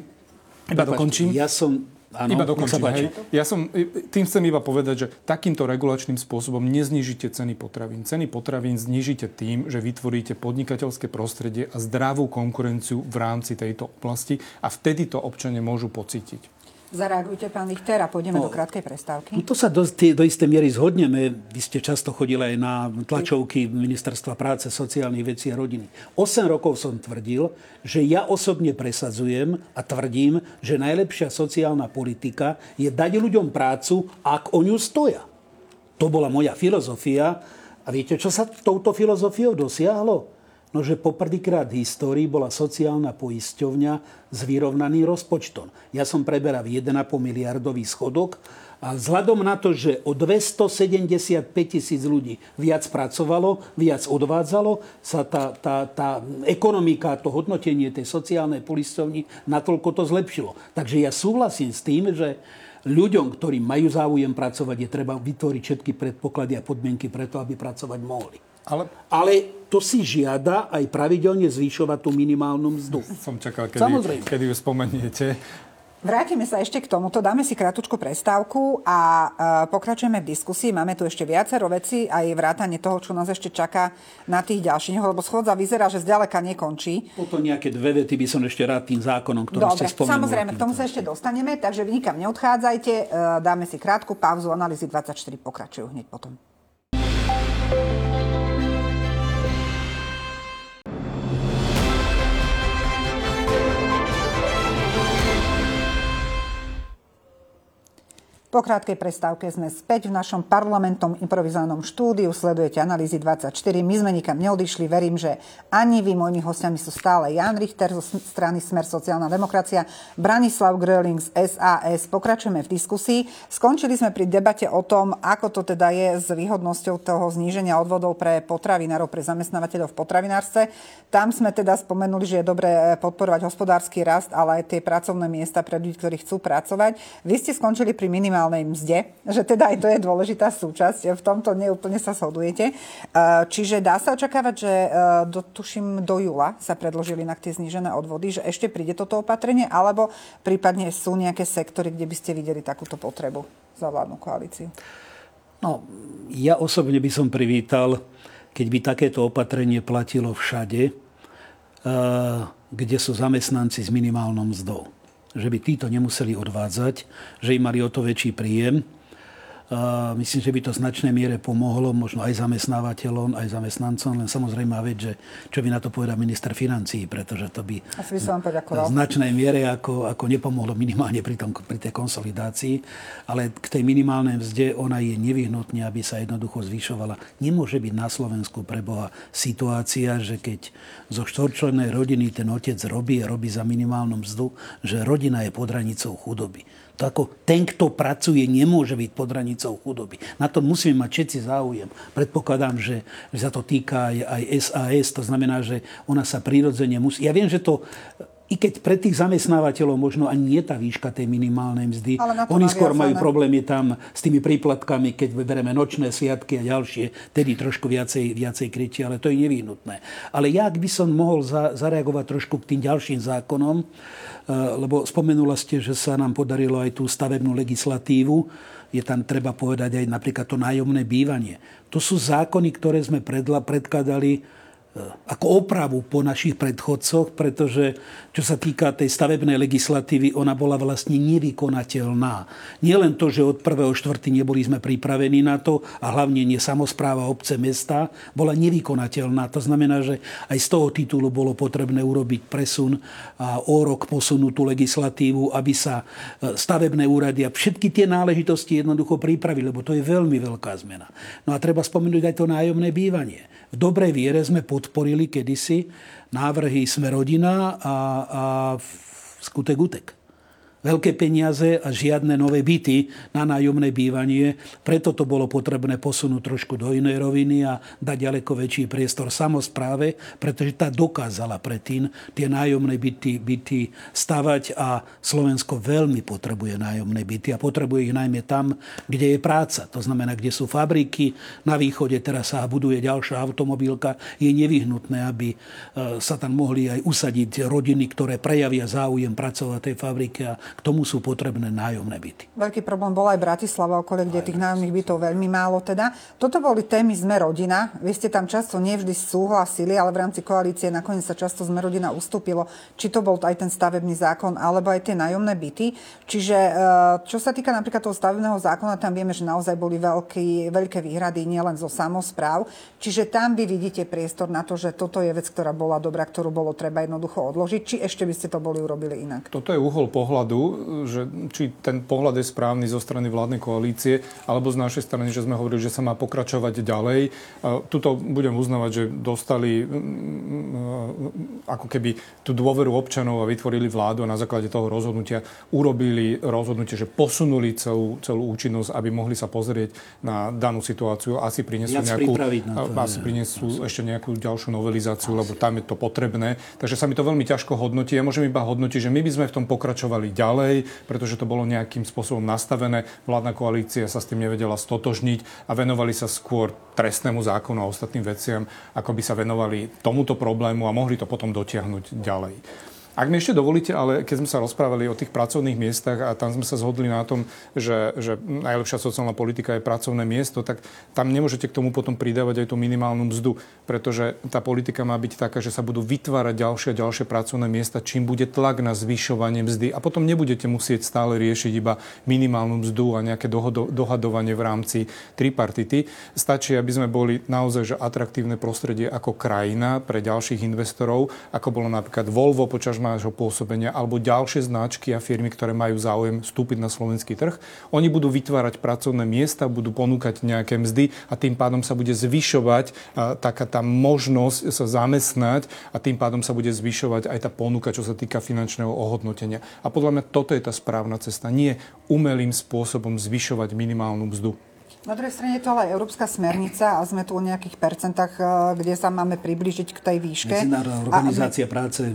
Iba dokončím. Ja som Áno, iba dokončím, hej. Ja som, tým chcem iba povedať, že takýmto regulačným spôsobom neznižíte ceny potravín. Ceny potravín znižíte tým, že vytvoríte podnikateľské prostredie a zdravú konkurenciu v rámci tejto oblasti a vtedy to občania môžu pocítiť. Zareagujte, pán Lichter, a pôjdeme no, do krátkej prestávky. No to sa do, do istej miery zhodneme. Vy ste často chodili aj na tlačovky Ministerstva práce, sociálnych vecí a rodiny. 8 rokov som tvrdil, že ja osobne presadzujem a tvrdím, že najlepšia sociálna politika je dať ľuďom prácu, ak o ňu stoja. To bola moja filozofia. A viete, čo sa touto filozofiou dosiahlo? No, že poprvýkrát v histórii bola sociálna poisťovňa s vyrovnaným rozpočtom. Ja som preberal 1,5 miliardový schodok a vzhľadom na to, že o 275 tisíc ľudí viac pracovalo, viac odvádzalo, sa tá, tá, tá ekonomika, to hodnotenie tej sociálnej poisťovni natoľko to zlepšilo. Takže ja súhlasím s tým, že ľuďom, ktorí majú záujem pracovať, je treba vytvoriť všetky predpoklady a podmienky preto, aby pracovať mohli. Ale... Ale to si žiada aj pravidelne zvýšovať tú minimálnu mzdu. Som čakal, kedy, Samozrejme. kedy ju spomeniete. Vrátime sa ešte k tomuto, dáme si krátku prestávku a uh, pokračujeme v diskusii. Máme tu ešte viacero veci, aj vrátanie toho, čo nás ešte čaká na tých ďalších, lebo schôdza vyzerá, že zďaleka nekončí. Potom nejaké dve vety by som ešte rád tým zákonom, ktorý Dobre, ste spomenuli. samozrejme, k tomu sa ešte dostaneme, takže vy nikam neodchádzajte, uh, dáme si krátku pauzu, analýzy 24 pokračujú hneď potom. Po krátkej prestávke sme späť v našom parlamentnom improvizovanom štúdiu. Sledujete analýzy 24. My sme nikam neodišli. Verím, že ani vy, mojimi hostiami sú stále Jan Richter zo strany Smer sociálna demokracia, Branislav Gröling z SAS. Pokračujeme v diskusii. Skončili sme pri debate o tom, ako to teda je s výhodnosťou toho zníženia odvodov pre potravinárov, pre zamestnávateľov v potravinárstve. Tam sme teda spomenuli, že je dobré podporovať hospodársky rast, ale aj tie pracovné miesta pre ľudí, ktorí chcú pracovať. Vy ste skončili pri minimálnom minimálnej mzde, že teda aj to je dôležitá súčasť, v tomto neúplne sa shodujete. Čiže dá sa očakávať, že do, tuším do júla sa predložili na tie znížené odvody, že ešte príde toto opatrenie, alebo prípadne sú nejaké sektory, kde by ste videli takúto potrebu za vládnu koalíciu? No, ja osobne by som privítal, keď by takéto opatrenie platilo všade, kde sú zamestnanci s minimálnou mzdou že by títo nemuseli odvádzať, že im mali o to väčší príjem Myslím, že by to v značnej miere pomohlo možno aj zamestnávateľom, aj zamestnancom, len samozrejme vec, že čo by na to povedal minister financií, pretože to by, Asi by som v značnej miere ako, ako nepomohlo minimálne pri, tom, pri tej konsolidácii, ale k tej minimálnej mzde ona je nevyhnutne, aby sa jednoducho zvyšovala. Nemôže byť na Slovensku pre Boha situácia, že keď zo štvorčlennej rodiny ten otec robí, robí za minimálnu mzdu, že rodina je pod hranicou chudoby. To ako ten, kto pracuje, nemôže byť pod hranicou chudoby. Na to musíme mať všetci záujem. Predpokladám, že, sa to týka aj SAS, to znamená, že ona sa prirodzene musí... Ja viem, že to i keď pre tých zamestnávateľov možno ani nie tá výška tej minimálnej mzdy. Oni skôr majú problémy tam s tými príplatkami, keď vyberieme nočné sviatky a ďalšie, tedy trošku viacej, viacej krytie, ale to je nevyhnutné. Ale ja, ak by som mohol za, zareagovať trošku k tým ďalším zákonom, Eh, lebo spomenula ste, že sa nám podarilo aj tú stavebnú legislatívu. Je tam treba povedať aj napríklad to nájomné bývanie. To sú zákony, ktoré sme predkladali E, ako opravu po našich predchodcoch, pretože čo sa týka tej stavebnej legislatívy, ona bola vlastne nevykonateľná. Nie len to, že od 1.4. neboli sme pripravení na to a hlavne nie samozpráva obce mesta, bola nevykonateľná. To znamená, že aj z toho titulu bolo potrebné urobiť presun a o rok posunúť tú legislatívu, aby sa e, stavebné úrady a všetky tie náležitosti jednoducho pripravili, lebo to je veľmi veľká zmena. No a treba spomenúť aj to nájomné bývanie. V dobrej viere sme podporili kedysi návrhy Smerodina a, a Skutek Utek veľké peniaze a žiadne nové byty na nájomné bývanie. Preto to bolo potrebné posunúť trošku do inej roviny a dať ďaleko väčší priestor samozpráve, pretože tá dokázala predtým tie nájomné byty, byty stavať a Slovensko veľmi potrebuje nájomné byty a potrebuje ich najmä tam, kde je práca. To znamená, kde sú fabriky. Na východe teraz sa buduje ďalšia automobilka. Je nevyhnutné, aby e, sa tam mohli aj usadiť rodiny, ktoré prejavia záujem pracovať v tej fabrike k tomu sú potrebné nájomné byty. Veľký problém bola aj Bratislava okolie, kde aj tých nájomných bytov veľmi málo teda. Toto boli témy Sme rodina. Vy ste tam často nevždy súhlasili, ale v rámci koalície nakoniec sa často Sme rodina ustúpilo. Či to bol aj ten stavebný zákon, alebo aj tie nájomné byty. Čiže e, čo sa týka napríklad toho stavebného zákona, tam vieme, že naozaj boli veľký, veľké výhrady nielen zo samozpráv. Čiže tam vy vidíte priestor na to, že toto je vec, ktorá bola dobrá, ktorú bolo treba jednoducho odložiť. Či ešte by ste to boli urobili inak? Toto je uhol pohľadu že či ten pohľad je správny zo strany vládnej koalície, alebo z našej strany, že sme hovorili, že sa má pokračovať ďalej. Tuto budem uznávať, že dostali ako keby tú dôveru občanov a vytvorili vládu a na základe toho rozhodnutia urobili rozhodnutie, že posunuli celú, celú účinnosť, aby mohli sa pozrieť na danú situáciu. Asi prinesú, nejakú, asi prinesú ešte nejakú ďalšiu novelizáciu, lebo tam je to potrebné. Takže sa mi to veľmi ťažko hodnotí. Ja môžem iba hodnotiť, že my by sme v tom pokračovali ďalej ďalej, pretože to bolo nejakým spôsobom nastavené. Vládna koalícia sa s tým nevedela stotožniť a venovali sa skôr trestnému zákonu a ostatným veciam, ako by sa venovali tomuto problému a mohli to potom dotiahnuť ďalej. Ak mi ešte dovolíte, ale keď sme sa rozprávali o tých pracovných miestach a tam sme sa zhodli na tom, že, že najlepšia sociálna politika je pracovné miesto, tak tam nemôžete k tomu potom pridávať aj tú minimálnu mzdu, pretože tá politika má byť taká, že sa budú vytvárať ďalšie a ďalšie pracovné miesta, čím bude tlak na zvyšovanie mzdy a potom nebudete musieť stále riešiť iba minimálnu mzdu a nejaké dohodo, dohadovanie v rámci tripartity. Stačí, aby sme boli naozaj že atraktívne prostredie ako krajina pre ďalších investorov, ako bolo napríklad Volvo počas nášho pôsobenia alebo ďalšie značky a firmy, ktoré majú záujem vstúpiť na slovenský trh. Oni budú vytvárať pracovné miesta, budú ponúkať nejaké mzdy a tým pádom sa bude zvyšovať taká tá možnosť sa zamestnať a tým pádom sa bude zvyšovať aj tá ponuka, čo sa týka finančného ohodnotenia. A podľa mňa toto je tá správna cesta. Nie umelým spôsobom zvyšovať minimálnu mzdu. Na druhej strane je to ale európska smernica a sme tu o nejakých percentách, kde sa máme približiť k tej výške. Medzinárodná organizácia a... práce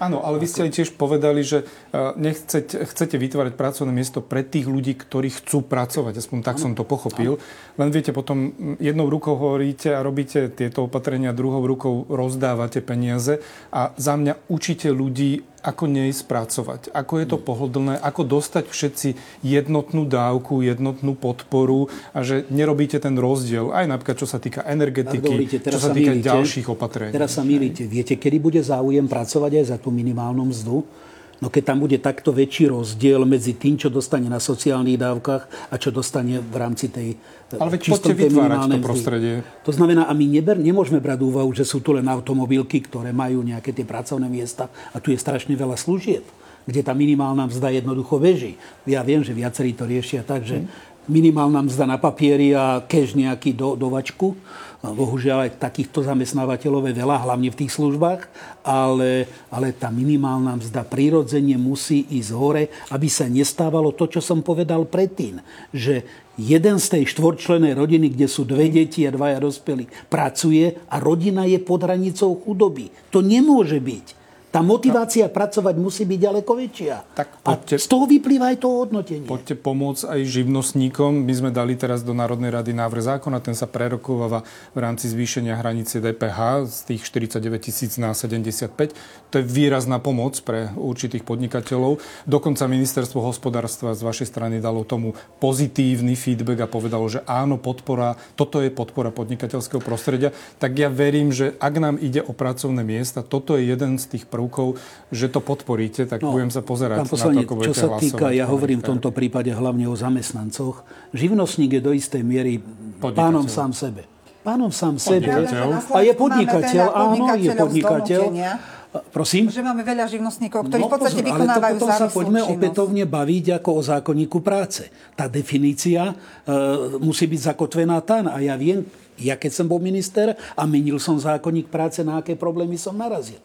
Áno, ale vy ste aj tiež povedali, že e, nechcete, chcete vytvárať pracovné miesto pre tých ľudí, ktorí chcú pracovať. Aspoň tak som to pochopil. Len viete, potom jednou rukou hovoríte a robíte tieto opatrenia, druhou rukou rozdávate peniaze a za mňa učíte ľudí, ako nej spracovať, ako je to mm. pohodlné, ako dostať všetci jednotnú dávku, jednotnú podporu a že nerobíte ten rozdiel, aj napríklad čo sa týka energetiky, dovolíte, čo sa, sa týka milíte, ďalších opatrení. Teraz sa milíte. Viete, kedy bude záujem pracovať aj za tú minimálnu mzdu? No keď tam bude takto väčší rozdiel medzi tým, čo dostane na sociálnych dávkach a čo dostane v rámci tej Ale veď poďte vytvárať to prostredie. To znamená, a my neber, nemôžeme brať úvahu, že sú tu len automobilky, ktoré majú nejaké tie pracovné miesta a tu je strašne veľa služieb kde tá minimálna mzda jednoducho veží. Ja viem, že viacerí to riešia tak, že minimálna mzda na papieri a kež nejaký do, dovačku Bohužiaľ aj takýchto zamestnávateľov je veľa, hlavne v tých službách, ale, ale tá minimálna mzda prirodzene musí ísť hore, aby sa nestávalo to, čo som povedal predtým, že jeden z tej štvorčlenej rodiny, kde sú dve deti a dvaja dospelí, pracuje a rodina je pod hranicou chudoby. To nemôže byť. Tá motivácia no. pracovať musí byť ďaleko väčšia. Tak poďte, a z toho vyplýva aj to hodnotenie. Poďte pomôcť aj živnostníkom. My sme dali teraz do Národnej rady návrh zákona, ten sa prerokováva v rámci zvýšenia hranice DPH z tých 49 tisíc na 75. To je výrazná pomoc pre určitých podnikateľov. Dokonca ministerstvo hospodárstva z vašej strany dalo tomu pozitívny feedback a povedalo, že áno, podpora, toto je podpora podnikateľského prostredia. Tak ja verím, že ak nám ide o pracovné miesta, toto je jeden z tých prvkov, že to podporíte, tak no, budem sa pozerať poslanec, na to, ako Čo sa týka, ja hovorím v tomto prípade hlavne o zamestnancoch, živnostník je do istej miery pánom sám sebe. Pánom sám sebe. A je podnikateľ, áno, je podnikateľ. Prosím? Že máme veľa živnostníkov, ktorí no, v podstate pozor, vykonávajú ale to potom sa poďme činnosť. opätovne baviť ako o zákonníku práce. Tá definícia e, musí byť zakotvená tam. A ja viem, ja keď som bol minister a menil som zákonník práce, na aké problémy som narazil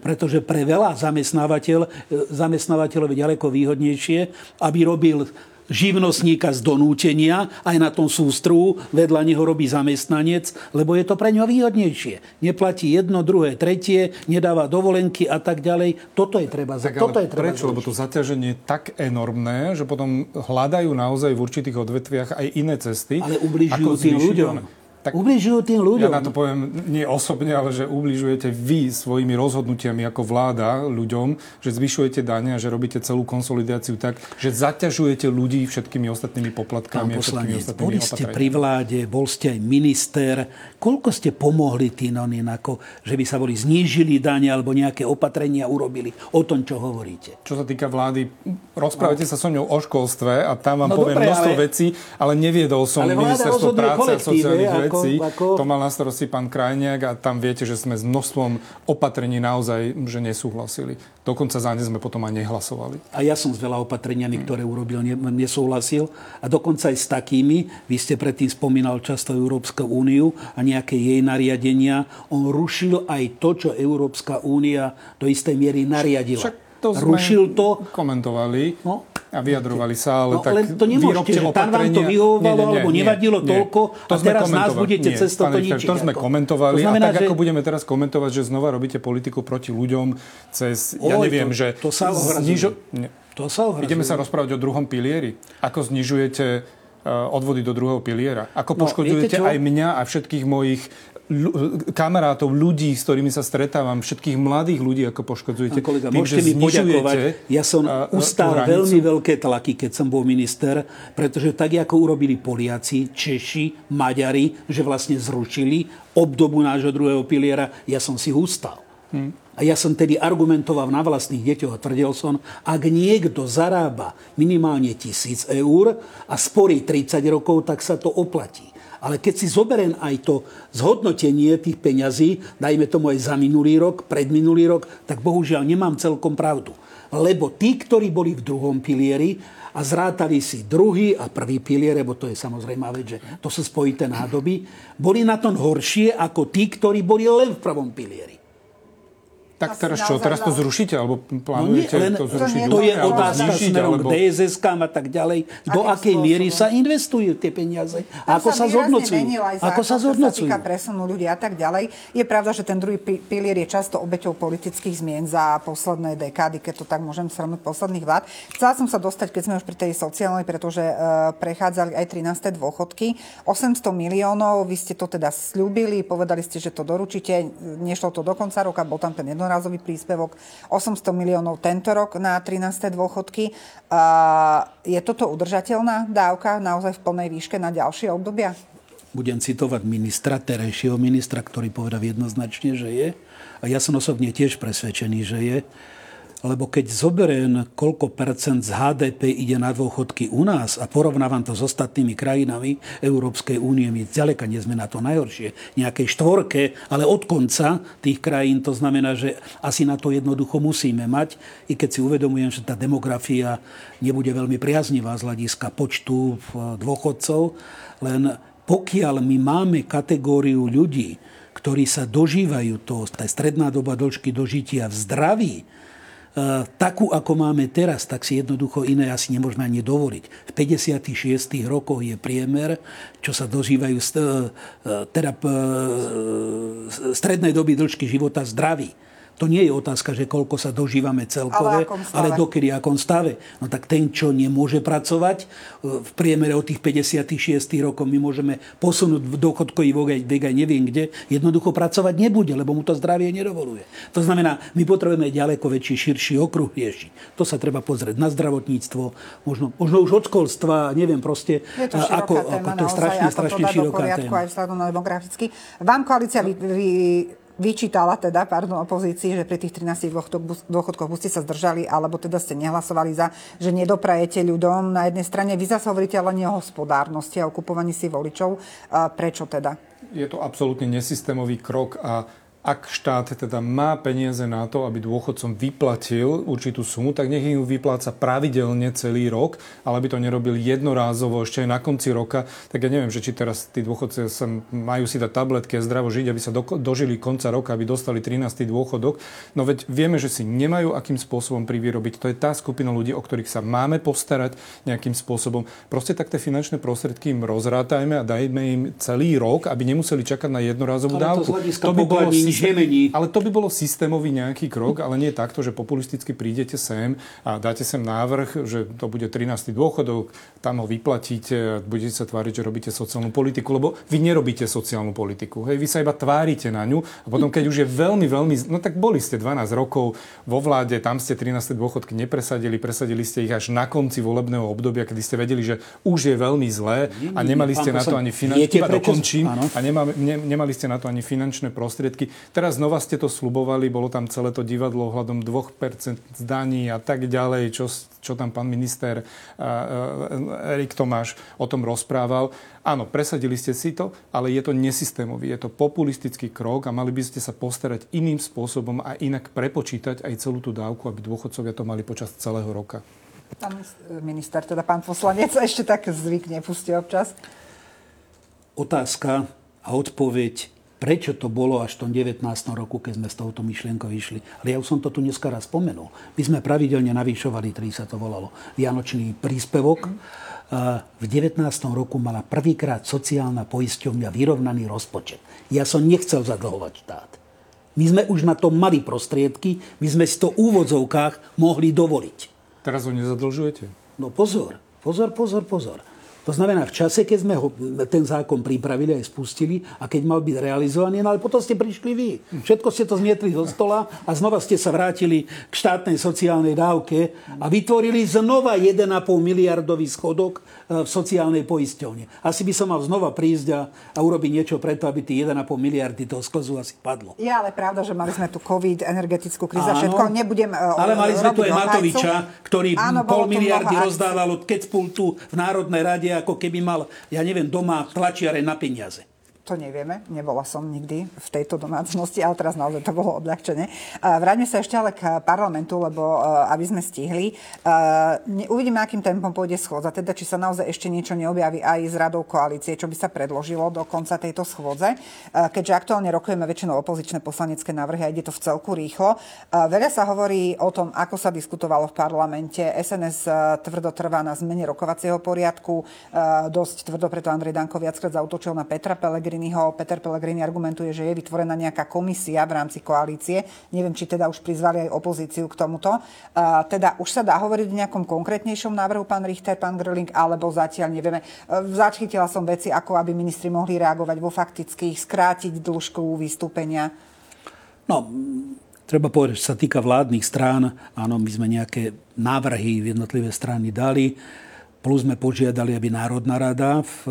pretože pre veľa zamestnávateľ, e, zamestnávateľov je ďaleko výhodnejšie, aby robil živnostníka z donútenia, aj na tom sústru, vedľa neho robí zamestnanec, lebo je to pre ňo výhodnejšie. Neplatí jedno, druhé, tretie, nedáva dovolenky a tak ďalej. Toto je treba tak, toto je treba Prečo? Lebo to zaťaženie je tak enormné, že potom hľadajú naozaj v určitých odvetviach aj iné cesty. Ale ubližujú tým ľuďom. Tak ubližujú tým ľuďom. Ja na to poviem nie osobne, ale že ubližujete vy svojimi rozhodnutiami ako vláda ľuďom, že zvyšujete dane a že robíte celú konsolidáciu tak, že zaťažujete ľudí všetkými ostatnými poplatkami. Pán poslanec, boli ste pri vláde, bol ste aj minister. Koľko ste pomohli tým ako, že by sa boli znížili dane alebo nejaké opatrenia urobili? O tom, čo hovoríte. Čo sa týka vlády, rozprávate no. sa so mňou o školstve a tam vám no, poviem množstvo ale... vecí, ale neviedol som ministerstvo práce a sociálnych vecí veci. Ako... To mal na starosti pán Krajniak a tam viete, že sme s množstvom opatrení naozaj že nesúhlasili. Dokonca za ne sme potom aj nehlasovali. A ja som s veľa opatreniami, ktoré urobil, nesúhlasil. A dokonca aj s takými, vy ste predtým spomínal často Európsku úniu a nejaké jej nariadenia. On rušil aj to, čo Európska únia do istej miery nariadila. Však to rušil to. komentovali. No, a vyjadrovali sa, ale no, tak ale to nemôžete, že tam vám to vyhovovalo, nie, nie, nie, alebo nevadilo nie, toľko to a teraz nás budete nie, cez toto ničiť. To sme komentovali to znamená, a tak že... ako budeme teraz komentovať, že znova robíte politiku proti ľuďom cez, Oj, ja neviem, to, že... To sa znižo... To sa Ideme sa rozprávať o druhom pilieri. Ako znižujete eh, odvody do druhého piliera. Ako no, poškodzujete aj mňa a všetkých mojich kamarátov, ľudí, s ktorými sa stretávam, všetkých mladých ľudí, ako poškodzujete. Pán kolega, tým, môžete mi poďakovať. Ja som ustal veľmi veľké tlaky, keď som bol minister, pretože tak, ako urobili Poliaci, Češi, Maďari, že vlastne zrušili obdobu nášho druhého piliera, ja som si ustal. Hmm. A ja som tedy argumentoval na vlastných deťoch a tvrdil som, ak niekto zarába minimálne tisíc eur a sporí 30 rokov, tak sa to oplatí. Ale keď si zoberiem aj to zhodnotenie tých peňazí, dajme tomu aj za minulý rok, predminulý rok, tak bohužiaľ nemám celkom pravdu. Lebo tí, ktorí boli v druhom pilieri a zrátali si druhý a prvý pilier, lebo to je samozrejme vec, že to sú spojité nádoby, boli na tom horšie ako tí, ktorí boli len v prvom pilieri. Tak teraz čo, teraz to zrušíte, alebo plánujete no nie, len, to zrušiť? To, je otázka smerom alebo... k dss a tak ďalej. Do akej miery sa investujú tie peniaze? A ako sa, zhodnocujú? Ako sa zhodnocujú? Sa týka presunu ľudí a tak ďalej. Je pravda, že ten druhý pilier je často obeťou politických zmien za posledné dekády, keď to tak môžem shrnúť posledných vlád. Chcela som sa dostať, keď sme už pri tej sociálnej, pretože uh, prechádzali aj 13. dôchodky. 800 miliónov, vy ste to teda slúbili, povedali ste, že to doručíte, nešlo to do konca roka, bol tam ten jedno jednorázový príspevok, 800 miliónov tento rok na 13. dôchodky. Je toto udržateľná dávka naozaj v plnej výške na ďalšie obdobia? Budem citovať ministra, terejšieho ministra, ktorý povedal jednoznačne, že je. A ja som osobne tiež presvedčený, že je lebo keď zoberiem, koľko percent z HDP ide na dôchodky u nás a porovnávam to s ostatnými krajinami Európskej únie, my ďaleka nie sme na to najhoršie. Nejakej štvorke, ale od konca tých krajín, to znamená, že asi na to jednoducho musíme mať, i keď si uvedomujem, že tá demografia nebude veľmi priaznivá z hľadiska počtu eh, dôchodcov, len pokiaľ my máme kategóriu ľudí, ktorí sa dožívajú, to, tá stredná doba dĺžky dožitia v zdraví, takú, ako máme teraz, tak si jednoducho iné asi nemôžeme ani dovoliť. V 56 rokoch je priemer, čo sa dožívajú e, e, teda strednej doby dĺžky života zdraví. To nie je otázka, že koľko sa dožívame celkové, ale, ale dokedy akom stave. No tak ten, čo nemôže pracovať, v priemere od tých 56 rokov my môžeme posunúť v dôchodkový vek aj neviem kde, jednoducho pracovať nebude, lebo mu to zdravie nedovoluje. To znamená, my potrebujeme ďaleko väčší, širší okruh riešiť. To sa treba pozrieť na zdravotníctvo, možno, možno už od školstva, neviem proste, je to ako, téma, ako to je strašne, strašne široká téma. Aj na demograficky. Vám koalícia vy, vy, vyčítala teda, pardon, opozícii, že pri tých 13 dôchodkoch buď ste sa zdržali, alebo teda ste nehlasovali za, že nedoprajete ľuďom. Na jednej strane vy zase hovoríte ale o hospodárnosti a o si voličov. Prečo teda? Je to absolútne nesystémový krok a ak štát teda má peniaze na to, aby dôchodcom vyplatil určitú sumu, tak nech ju vypláca pravidelne celý rok, ale aby to nerobil jednorázovo ešte aj na konci roka. Tak ja neviem, že či teraz tí dôchodci sa majú si dať tabletky a zdravo žiť, aby sa do, dožili konca roka, aby dostali 13. dôchodok. No veď vieme, že si nemajú akým spôsobom privyrobiť. To je tá skupina ľudí, o ktorých sa máme postarať nejakým spôsobom. Proste tak tie finančné prostriedky im rozrátajme a dajme im celý rok, aby nemuseli čakať na jednorázovú dávku. To, to by bolo nič nemení. Ale to by bolo systémový nejaký krok, ale nie takto, že populisticky prídete sem a dáte sem návrh, že to bude 13. dôchodok, tam ho vyplatíte budete sa tváriť, že robíte sociálnu politiku, lebo vy nerobíte sociálnu politiku. Hej, vy sa iba tvárite na ňu a potom, keď už je veľmi, veľmi... No tak boli ste 12 rokov vo vláde, tam ste 13. dôchodky nepresadili, presadili ste ich až na konci volebného obdobia, kedy ste vedeli, že už je veľmi zlé a nemali ste na to ani finančné... dokončím. A nemali, ne, nemali ste na to ani finančné prostriedky. Teraz znova ste to slubovali, bolo tam celé to divadlo ohľadom 2% zdaní a tak ďalej, čo, čo tam pán minister Erik Tomáš o tom rozprával. Áno, presadili ste si to, ale je to nesystémový, je to populistický krok a mali by ste sa postarať iným spôsobom a inak prepočítať aj celú tú dávku, aby dôchodcovia to mali počas celého roka. Pán minister, teda pán poslanec, ešte tak zvyk nepustí občas. Otázka a odpoveď prečo to bolo až v tom 19. roku, keď sme s touto myšlienkou išli. Ale ja už som to tu dneska raz spomenul. My sme pravidelne navýšovali, ktorý sa to volalo, Vianočný príspevok. V 19. roku mala prvýkrát sociálna poisťovňa vyrovnaný rozpočet. Ja som nechcel zadlhovať štát. My sme už na to mali prostriedky, my sme si to v úvodzovkách mohli dovoliť. Teraz ho nezadlžujete? No pozor, pozor, pozor, pozor. To znamená, v čase, keď sme ho, ten zákon pripravili aj spustili a keď mal byť realizovaný, no ale potom ste prišli vy. Všetko ste to zmietli zo stola a znova ste sa vrátili k štátnej sociálnej dávke a vytvorili znova 1,5 miliardový schodok e, v sociálnej poisťovne. Asi by som mal znova prísť a, a urobiť niečo preto, aby tí 1,5 miliardy toho sklzu asi padlo. Je ale pravda, že mali sme tu COVID, energetickú krízu, všetko. Nebudem uh, Ale mali sme tu aj Matoviča, ktorý Áno, pol miliardy rozdával od keď pultu v Národnej rade ako keby mal, ja neviem, doma tlačiare na peniaze. To nevieme. Nebola som nikdy v tejto domácnosti, ale teraz naozaj to bolo odľahčené. Vráťme sa ešte ale k parlamentu, lebo aby sme stihli. Uvidíme, akým tempom pôjde schôdza, teda či sa naozaj ešte niečo neobjaví aj z radou koalície, čo by sa predložilo do konca tejto schôdze. Keďže aktuálne rokujeme väčšinou opozičné poslanecké návrhy a ide to v celku rýchlo. Veľa sa hovorí o tom, ako sa diskutovalo v parlamente. SNS tvrdo trvá na zmene rokovacieho poriadku. Dosť tvrdo preto Andrej Danko viackrát zautočil na Petra Pellegrini Pellegriniho. Peter Pellegrini argumentuje, že je vytvorená nejaká komisia v rámci koalície. Neviem, či teda už prizvali aj opozíciu k tomuto. Teda už sa dá hovoriť o nejakom konkrétnejšom návrhu, pán Richter, pán Gröling, alebo zatiaľ nevieme. Zachytila som veci, ako aby ministri mohli reagovať vo faktických, skrátiť dĺžku vystúpenia. No, treba povedať, že sa týka vládnych strán, áno, my sme nejaké návrhy v jednotlivé strany dali. Plus sme požiadali, aby Národná rada, v,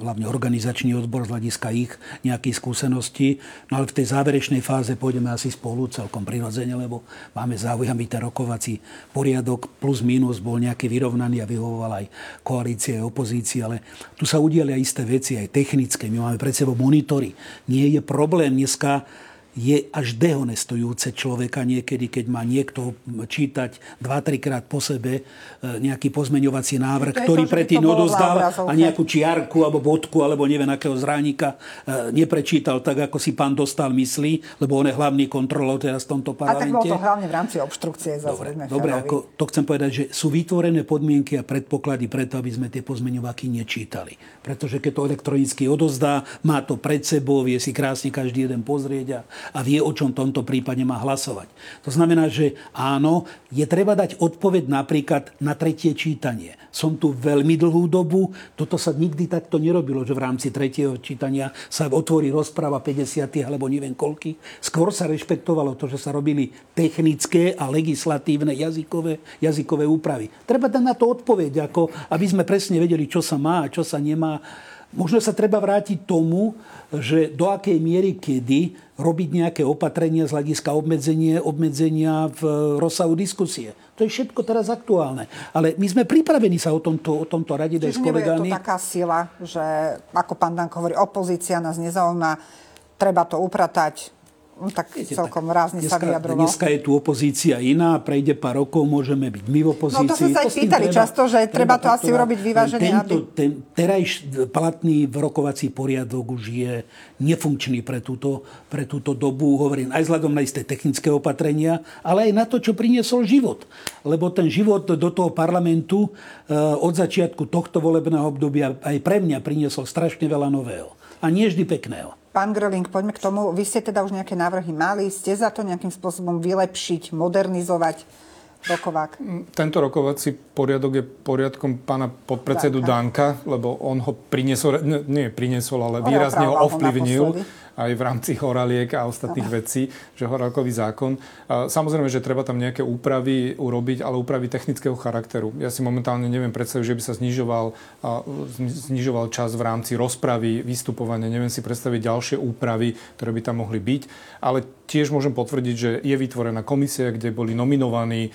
hlavne organizačný odbor z hľadiska ich nejakých skúseností, no ale v tej záverečnej fáze pôjdeme asi spolu celkom prirodzene, lebo máme záujem, aby ten rokovací poriadok plus minus bol nejaký vyrovnaný a vyhovoval aj koalície, aj opozícii, ale tu sa udiali aj isté veci, aj technické. My máme pred sebou monitory. Nie je problém dneska je až dehonestujúce človeka niekedy, keď má niekto čítať 2-3 krát po sebe e, nejaký pozmeňovací návrh, ktorý to, predtým odozdal a nejakú čiarku alebo bodku alebo neviem akého zránika e, neprečítal tak, ako si pán dostal myslí, lebo on je hlavný kontrolor teraz v tomto parlamente. A tak bolo to hlavne v rámci obštrukcie. Dobre, dobre ako to chcem povedať, že sú vytvorené podmienky a predpoklady preto, aby sme tie pozmeňovaky nečítali. Pretože keď to elektronicky odozdá, má to pred sebou, vie si krásne každý jeden pozrieť a a vie, o čom tomto prípade má hlasovať. To znamená, že áno, je treba dať odpoveď napríklad na tretie čítanie. Som tu veľmi dlhú dobu, toto sa nikdy takto nerobilo, že v rámci tretieho čítania sa otvorí rozpráva 50 alebo neviem koľky. Skôr sa rešpektovalo to, že sa robili technické a legislatívne jazykové, jazykové úpravy. Treba dať na to odpoveď, ako aby sme presne vedeli, čo sa má a čo sa nemá. Možno sa treba vrátiť tomu, že do akej miery kedy robiť nejaké opatrenia z hľadiska obmedzenia, obmedzenia v rozsahu diskusie. To je všetko teraz aktuálne. Ale my sme pripravení sa o tomto, o tomto radiť aj s kolegami. je to taká sila, že ako pán Danko hovorí, opozícia nás nezaujíma, treba to upratať, tak Viete, celkom tak rázne dneska, sa vyjadroval. Dneska je tu opozícia iná, prejde pár rokov, môžeme byť my v opozícii. No to sme sa aj pýtali treba, často, že treba, treba to asi urobiť vyváženie. Tento, aby... ten terajš platný rokovací poriadok už je nefunkčný pre túto, pre túto dobu, hovorím aj vzhľadom na isté technické opatrenia, ale aj na to, čo priniesol život. Lebo ten život do toho parlamentu eh, od začiatku tohto volebného obdobia aj pre mňa priniesol strašne veľa nového. A nie vždy pekného. Pán Gröling, poďme k tomu. Vy ste teda už nejaké návrhy mali. Ste za to nejakým spôsobom vylepšiť, modernizovať rokovák? Tento rokovací poriadok je poriadkom pána podpredsedu Danka, lebo on ho priniesol, nie priniesol, ale výrazne ho ovplyvnil aj v rámci horaliek a ostatných vecí, že horálkový zákon. Samozrejme, že treba tam nejaké úpravy urobiť, ale úpravy technického charakteru. Ja si momentálne neviem predstaviť, že by sa znižoval, znižoval čas v rámci rozpravy, vystupovania. Neviem si predstaviť ďalšie úpravy, ktoré by tam mohli byť. Ale tiež môžem potvrdiť, že je vytvorená komisia, kde boli nominovaní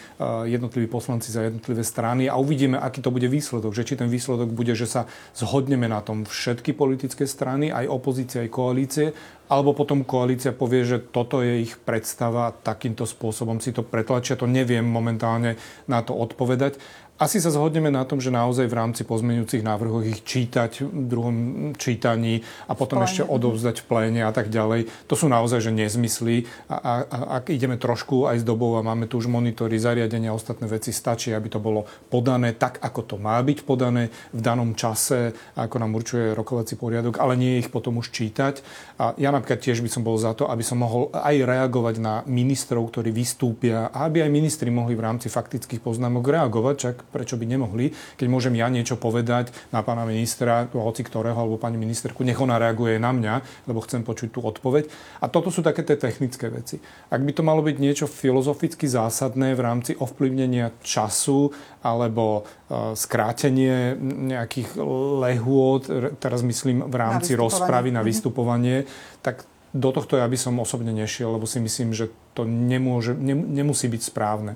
jednotliví poslanci za jednotlivé strany a uvidíme, aký to bude výsledok. Že či ten výsledok bude, že sa zhodneme na tom všetky politické strany, aj opozícia, aj koalície, alebo potom koalícia povie, že toto je ich predstava, takýmto spôsobom si to pretlačia. To neviem momentálne na to odpovedať. Asi sa zhodneme na tom, že naozaj v rámci pozmeňujúcich návrhov ich čítať v druhom čítaní a potom ešte odovzdať v pléne a tak ďalej. To sú naozaj že nezmysly. A, a, a ak ideme trošku aj s dobou a máme tu už monitory, zariadenia ostatné veci, stačí, aby to bolo podané tak, ako to má byť podané v danom čase, ako nám určuje rokovací poriadok, ale nie ich potom už čítať. A ja napríklad tiež by som bol za to, aby som mohol aj reagovať na ministrov, ktorí vystúpia a aby aj ministri mohli v rámci faktických poznámok reagovať, čak prečo by nemohli, keď môžem ja niečo povedať na pána ministra, hoci ktorého, alebo pani ministerku, nech ona reaguje na mňa, lebo chcem počuť tú odpoveď. A toto sú také tie technické veci. Ak by to malo byť niečo filozoficky zásadné v rámci ovplyvnenia času alebo uh, skrátenie nejakých lehôd, teraz myslím v rámci na rozpravy na mhm. vystupovanie, tak do tohto ja by som osobne nešiel, lebo si myslím, že to nemôže, ne, nemusí byť správne.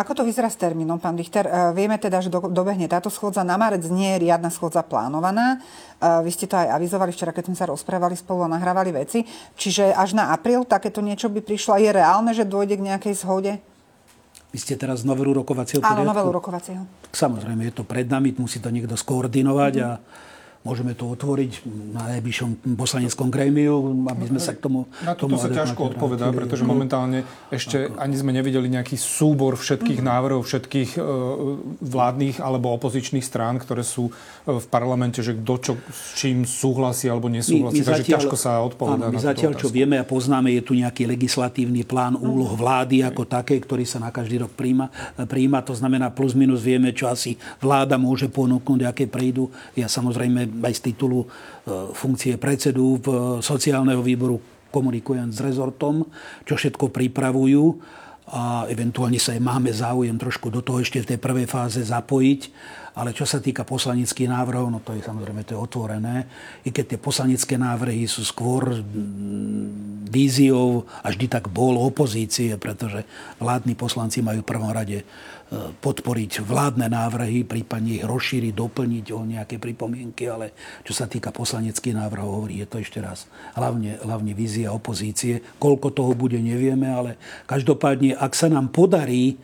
Ako to vyzerá s termínom, pán Richter? Uh, vieme teda, že do, dobehne táto schôdza na marec nie je riadna schôdza plánovaná. Uh, vy ste to aj avizovali včera, keď sme sa rozprávali spolu a nahrávali veci. Čiže až na apríl takéto niečo by prišlo. Je reálne, že dôjde k nejakej zhode? Vy ste teraz novelu rokovacieho poriadku? Áno, novelu rokovacieho. Samozrejme, je to pred nami, musí to niekto skoordinovať mm-hmm. a Môžeme to otvoriť na najbližšom poslaneckom grémiu, aby sme sa k tomu... Na to sa ťažko odpovedá, pretože momentálne ešte Ako? ani sme nevideli nejaký súbor všetkých návrhov, všetkých uh, vládnych alebo opozičných strán, ktoré sú uh, v parlamente, že kto čo s čím súhlasí alebo nesúhlasí. My, my Takže zatiaľ, ťažko sa odpovedá áno, my zatiaľ, čo vieme a poznáme, je tu nejaký legislatívny plán úloh vlády ako také, ktorý sa na každý rok príjma. príjma. To znamená, plus minus vieme, čo asi vláda môže ponúknuť, aké prejdú. Ja samozrejme aj z titulu e, funkcie predsedu v sociálneho výboru komunikujem s rezortom, čo všetko pripravujú a eventuálne sa aj máme záujem trošku do toho ešte v tej prvej fáze zapojiť. Ale čo sa týka poslaneckých návrhov, no to je samozrejme to je otvorené. I keď tie poslanecké návrhy sú skôr víziou a vždy tak bol opozície, pretože vládni poslanci majú v prvom rade podporiť vládne návrhy, prípadne ich rozšíriť, doplniť o nejaké pripomienky, ale čo sa týka poslaneckých návrhov, hovorí, je to ešte raz hlavne, hlavne vízia opozície. Koľko toho bude, nevieme, ale každopádne, ak sa nám podarí e,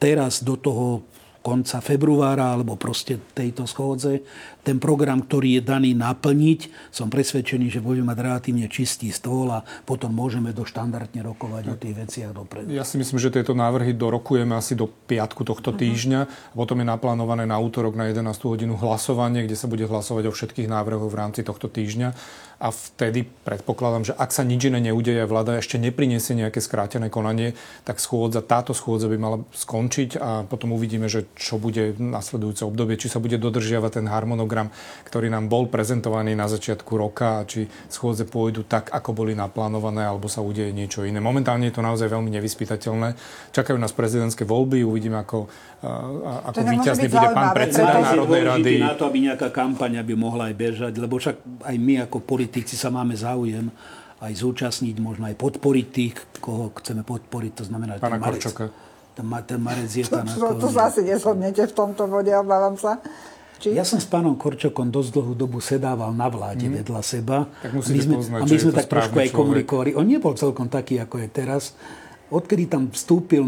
teraz do toho konca februára alebo proste tejto schôdze ten program, ktorý je daný naplniť. Som presvedčený, že budeme mať relatívne čistý stôl a potom môžeme do štandardne rokovať o tých veciach dopredu. Ja si myslím, že tieto návrhy dorokujeme asi do piatku tohto uh-huh. týždňa. Potom je naplánované na útorok na 11. hodinu hlasovanie, kde sa bude hlasovať o všetkých návrhoch v rámci tohto týždňa a vtedy predpokladám, že ak sa nič iné neudeje, vláda ešte nepriniesie nejaké skrátené konanie, tak schôdza, táto schôdza by mala skončiť a potom uvidíme, že čo bude nasledujúce obdobie, či sa bude dodržiavať ten harmonogram, ktorý nám bol prezentovaný na začiatku roka a či schôdze pôjdu tak, ako boli naplánované, alebo sa udeje niečo iné. Momentálne je to naozaj veľmi nevyspytateľné. Čakajú nás prezidentské voľby, uvidíme, ako, ako víťazný bude pán predseda Národnej rady. na to, aby nejaká kampaň by mohla aj bežať, lebo však aj my ako politici sa máme záujem aj zúčastniť, možno aj podporiť tých, koho chceme podporiť, to znamená Pána ten Marec. Korčoka. Ten, ten Marec je tam... To, to, to sa asi nezhodnete v tomto bode, obávam sa. Či? Ja som s pánom Korčokom dosť dlhú dobu sedával na vláde mm. vedľa seba. Tak a my sme, poznať, a my sme tak trošku aj komunikovali. On nebol celkom taký, ako je teraz odkedy tam vstúpil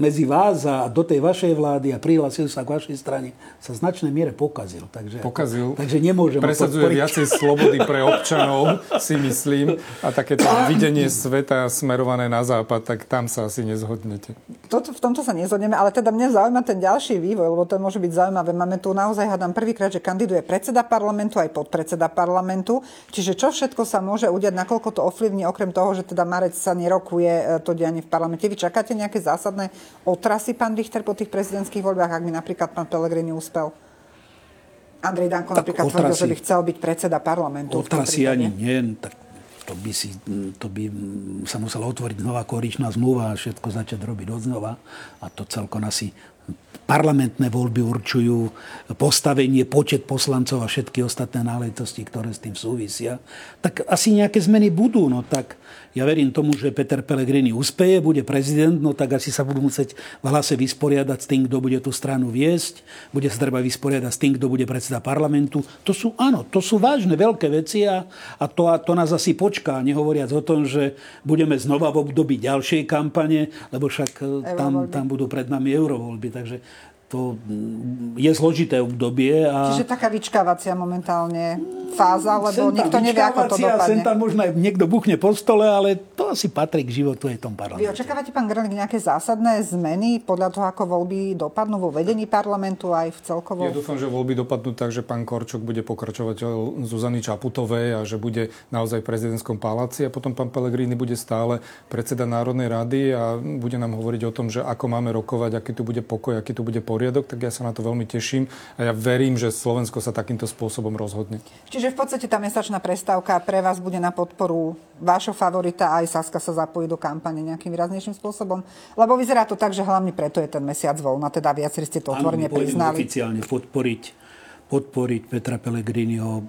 medzi vás a do tej vašej vlády a prihlásil sa k vašej strane, sa značnej miere pokazil. Takže, pokazil. takže nemôžem Presadzuje viacej slobody pre občanov, si myslím. A takéto videnie sveta smerované na západ, tak tam sa asi nezhodnete. Toto, v tomto sa nezhodneme, ale teda mňa zaujíma ten ďalší vývoj, lebo to môže byť zaujímavé. Máme tu naozaj, hádam, prvýkrát, že kandiduje predseda parlamentu aj podpredseda parlamentu. Čiže čo všetko sa môže udiať, nakoľko to ovplyvní, okrem toho, že teda Marec sa nerokuje e, to dianie v parlamente. Vy čakáte nejaké zásadné otrasy, pán Richter, po tých prezidentských voľbách, ak mi napríklad pán Pelegrini uspel? Andrej Danko tak napríklad otrasy, tvrdil, že by chcel byť predseda parlamentu. Otrasy ani nie, tak to by, si, to by sa musela otvoriť nová koričná zmluva a všetko začať robiť od znova. A to celkom asi parlamentné voľby určujú postavenie, počet poslancov a všetky ostatné náležitosti, ktoré s tým súvisia. Tak asi nejaké zmeny budú. No tak ja verím tomu, že Peter Pellegrini uspeje, bude prezident, no tak asi sa budú musieť v hlase vysporiadať s tým, kto bude tú stranu viesť, bude sa treba vysporiadať s tým, kto bude predseda parlamentu. To sú, áno, to sú vážne veľké veci a, a, to, a to nás asi počká, nehovoriac o tom, že budeme znova v období ďalšej kampane, lebo však e, tam, tam budú pred nami eurovoľby. Takže to je zložité obdobie. A... Čiže taká vyčkávacia momentálne fáza, lebo nikto nevie, ako to dopadne. Sem tam možno aj niekto buchne po stole, ale to asi patrí k životu aj v tom parlamente. Vy očakávate, pán Gröling, nejaké zásadné zmeny podľa toho, ako voľby dopadnú vo vedení parlamentu aj v celkovo? Ja dúfam, že voľby dopadnú tak, že pán Korčok bude pokračovať Zuzany Čaputovej a že bude naozaj v prezidentskom paláci a potom pán Pellegrini bude stále predseda Národnej rady a bude nám hovoriť o tom, že ako máme rokovať, aký tu bude pokoj, aký tu bude poriadok, tak ja sa na to veľmi teším a ja verím, že Slovensko sa takýmto spôsobom rozhodne. Čiže v podstate tá mesačná prestávka pre vás bude na podporu vášho favorita aj Saska sa zapojí do kampane nejakým výraznejším spôsobom? Lebo vyzerá to tak, že hlavne preto je ten mesiac voľna, teda viacerí ste to otvorene priznali. oficiálne podporiť podporiť Petra Pellegriniho.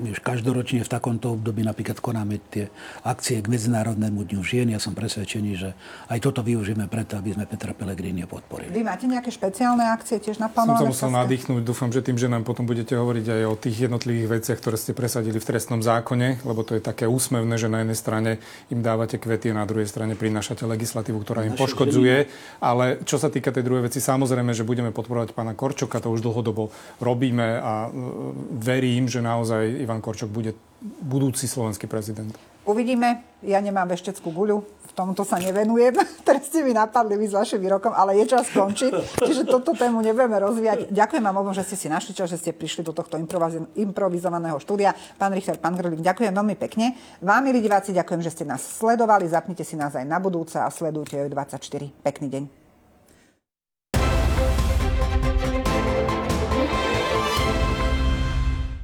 Vieš, každoročne v takomto období napríklad konáme tie akcie k Medzinárodnému dňu žien. Ja som presvedčený, že aj toto využijeme preto, aby sme Petra Pellegriniho podporili. Vy máte nejaké špeciálne akcie tiež naplánované? Som sa musel nadýchnuť. Dúfam, že tým, že nám potom budete hovoriť aj o tých jednotlivých veciach, ktoré ste presadili v trestnom zákone, lebo to je také úsmevné, že na jednej strane im dávate kvety a na druhej strane prinášate legislatívu, ktorá im poškodzuje. Ale čo sa týka tej druhej veci, samozrejme, že budeme podporovať pána Korčoka, to už dlhodobo robíme a e, verím, že naozaj Ivan Korčok bude budúci slovenský prezident. Uvidíme. Ja nemám vešteckú guľu, v tomto sa nevenujem. Teraz ste mi napadli vy s vašim výrokom, ale je čas skončiť. Čiže toto tému nebudeme rozvíjať. Ďakujem vám obom, že ste si našli čas, že ste prišli do tohto improvizovaného štúdia. Pán Richard, pán Grlík, ďakujem veľmi pekne. Vám, milí diváci, ďakujem, že ste nás sledovali. Zapnite si nás aj na budúce a sledujte 24. Pekný deň.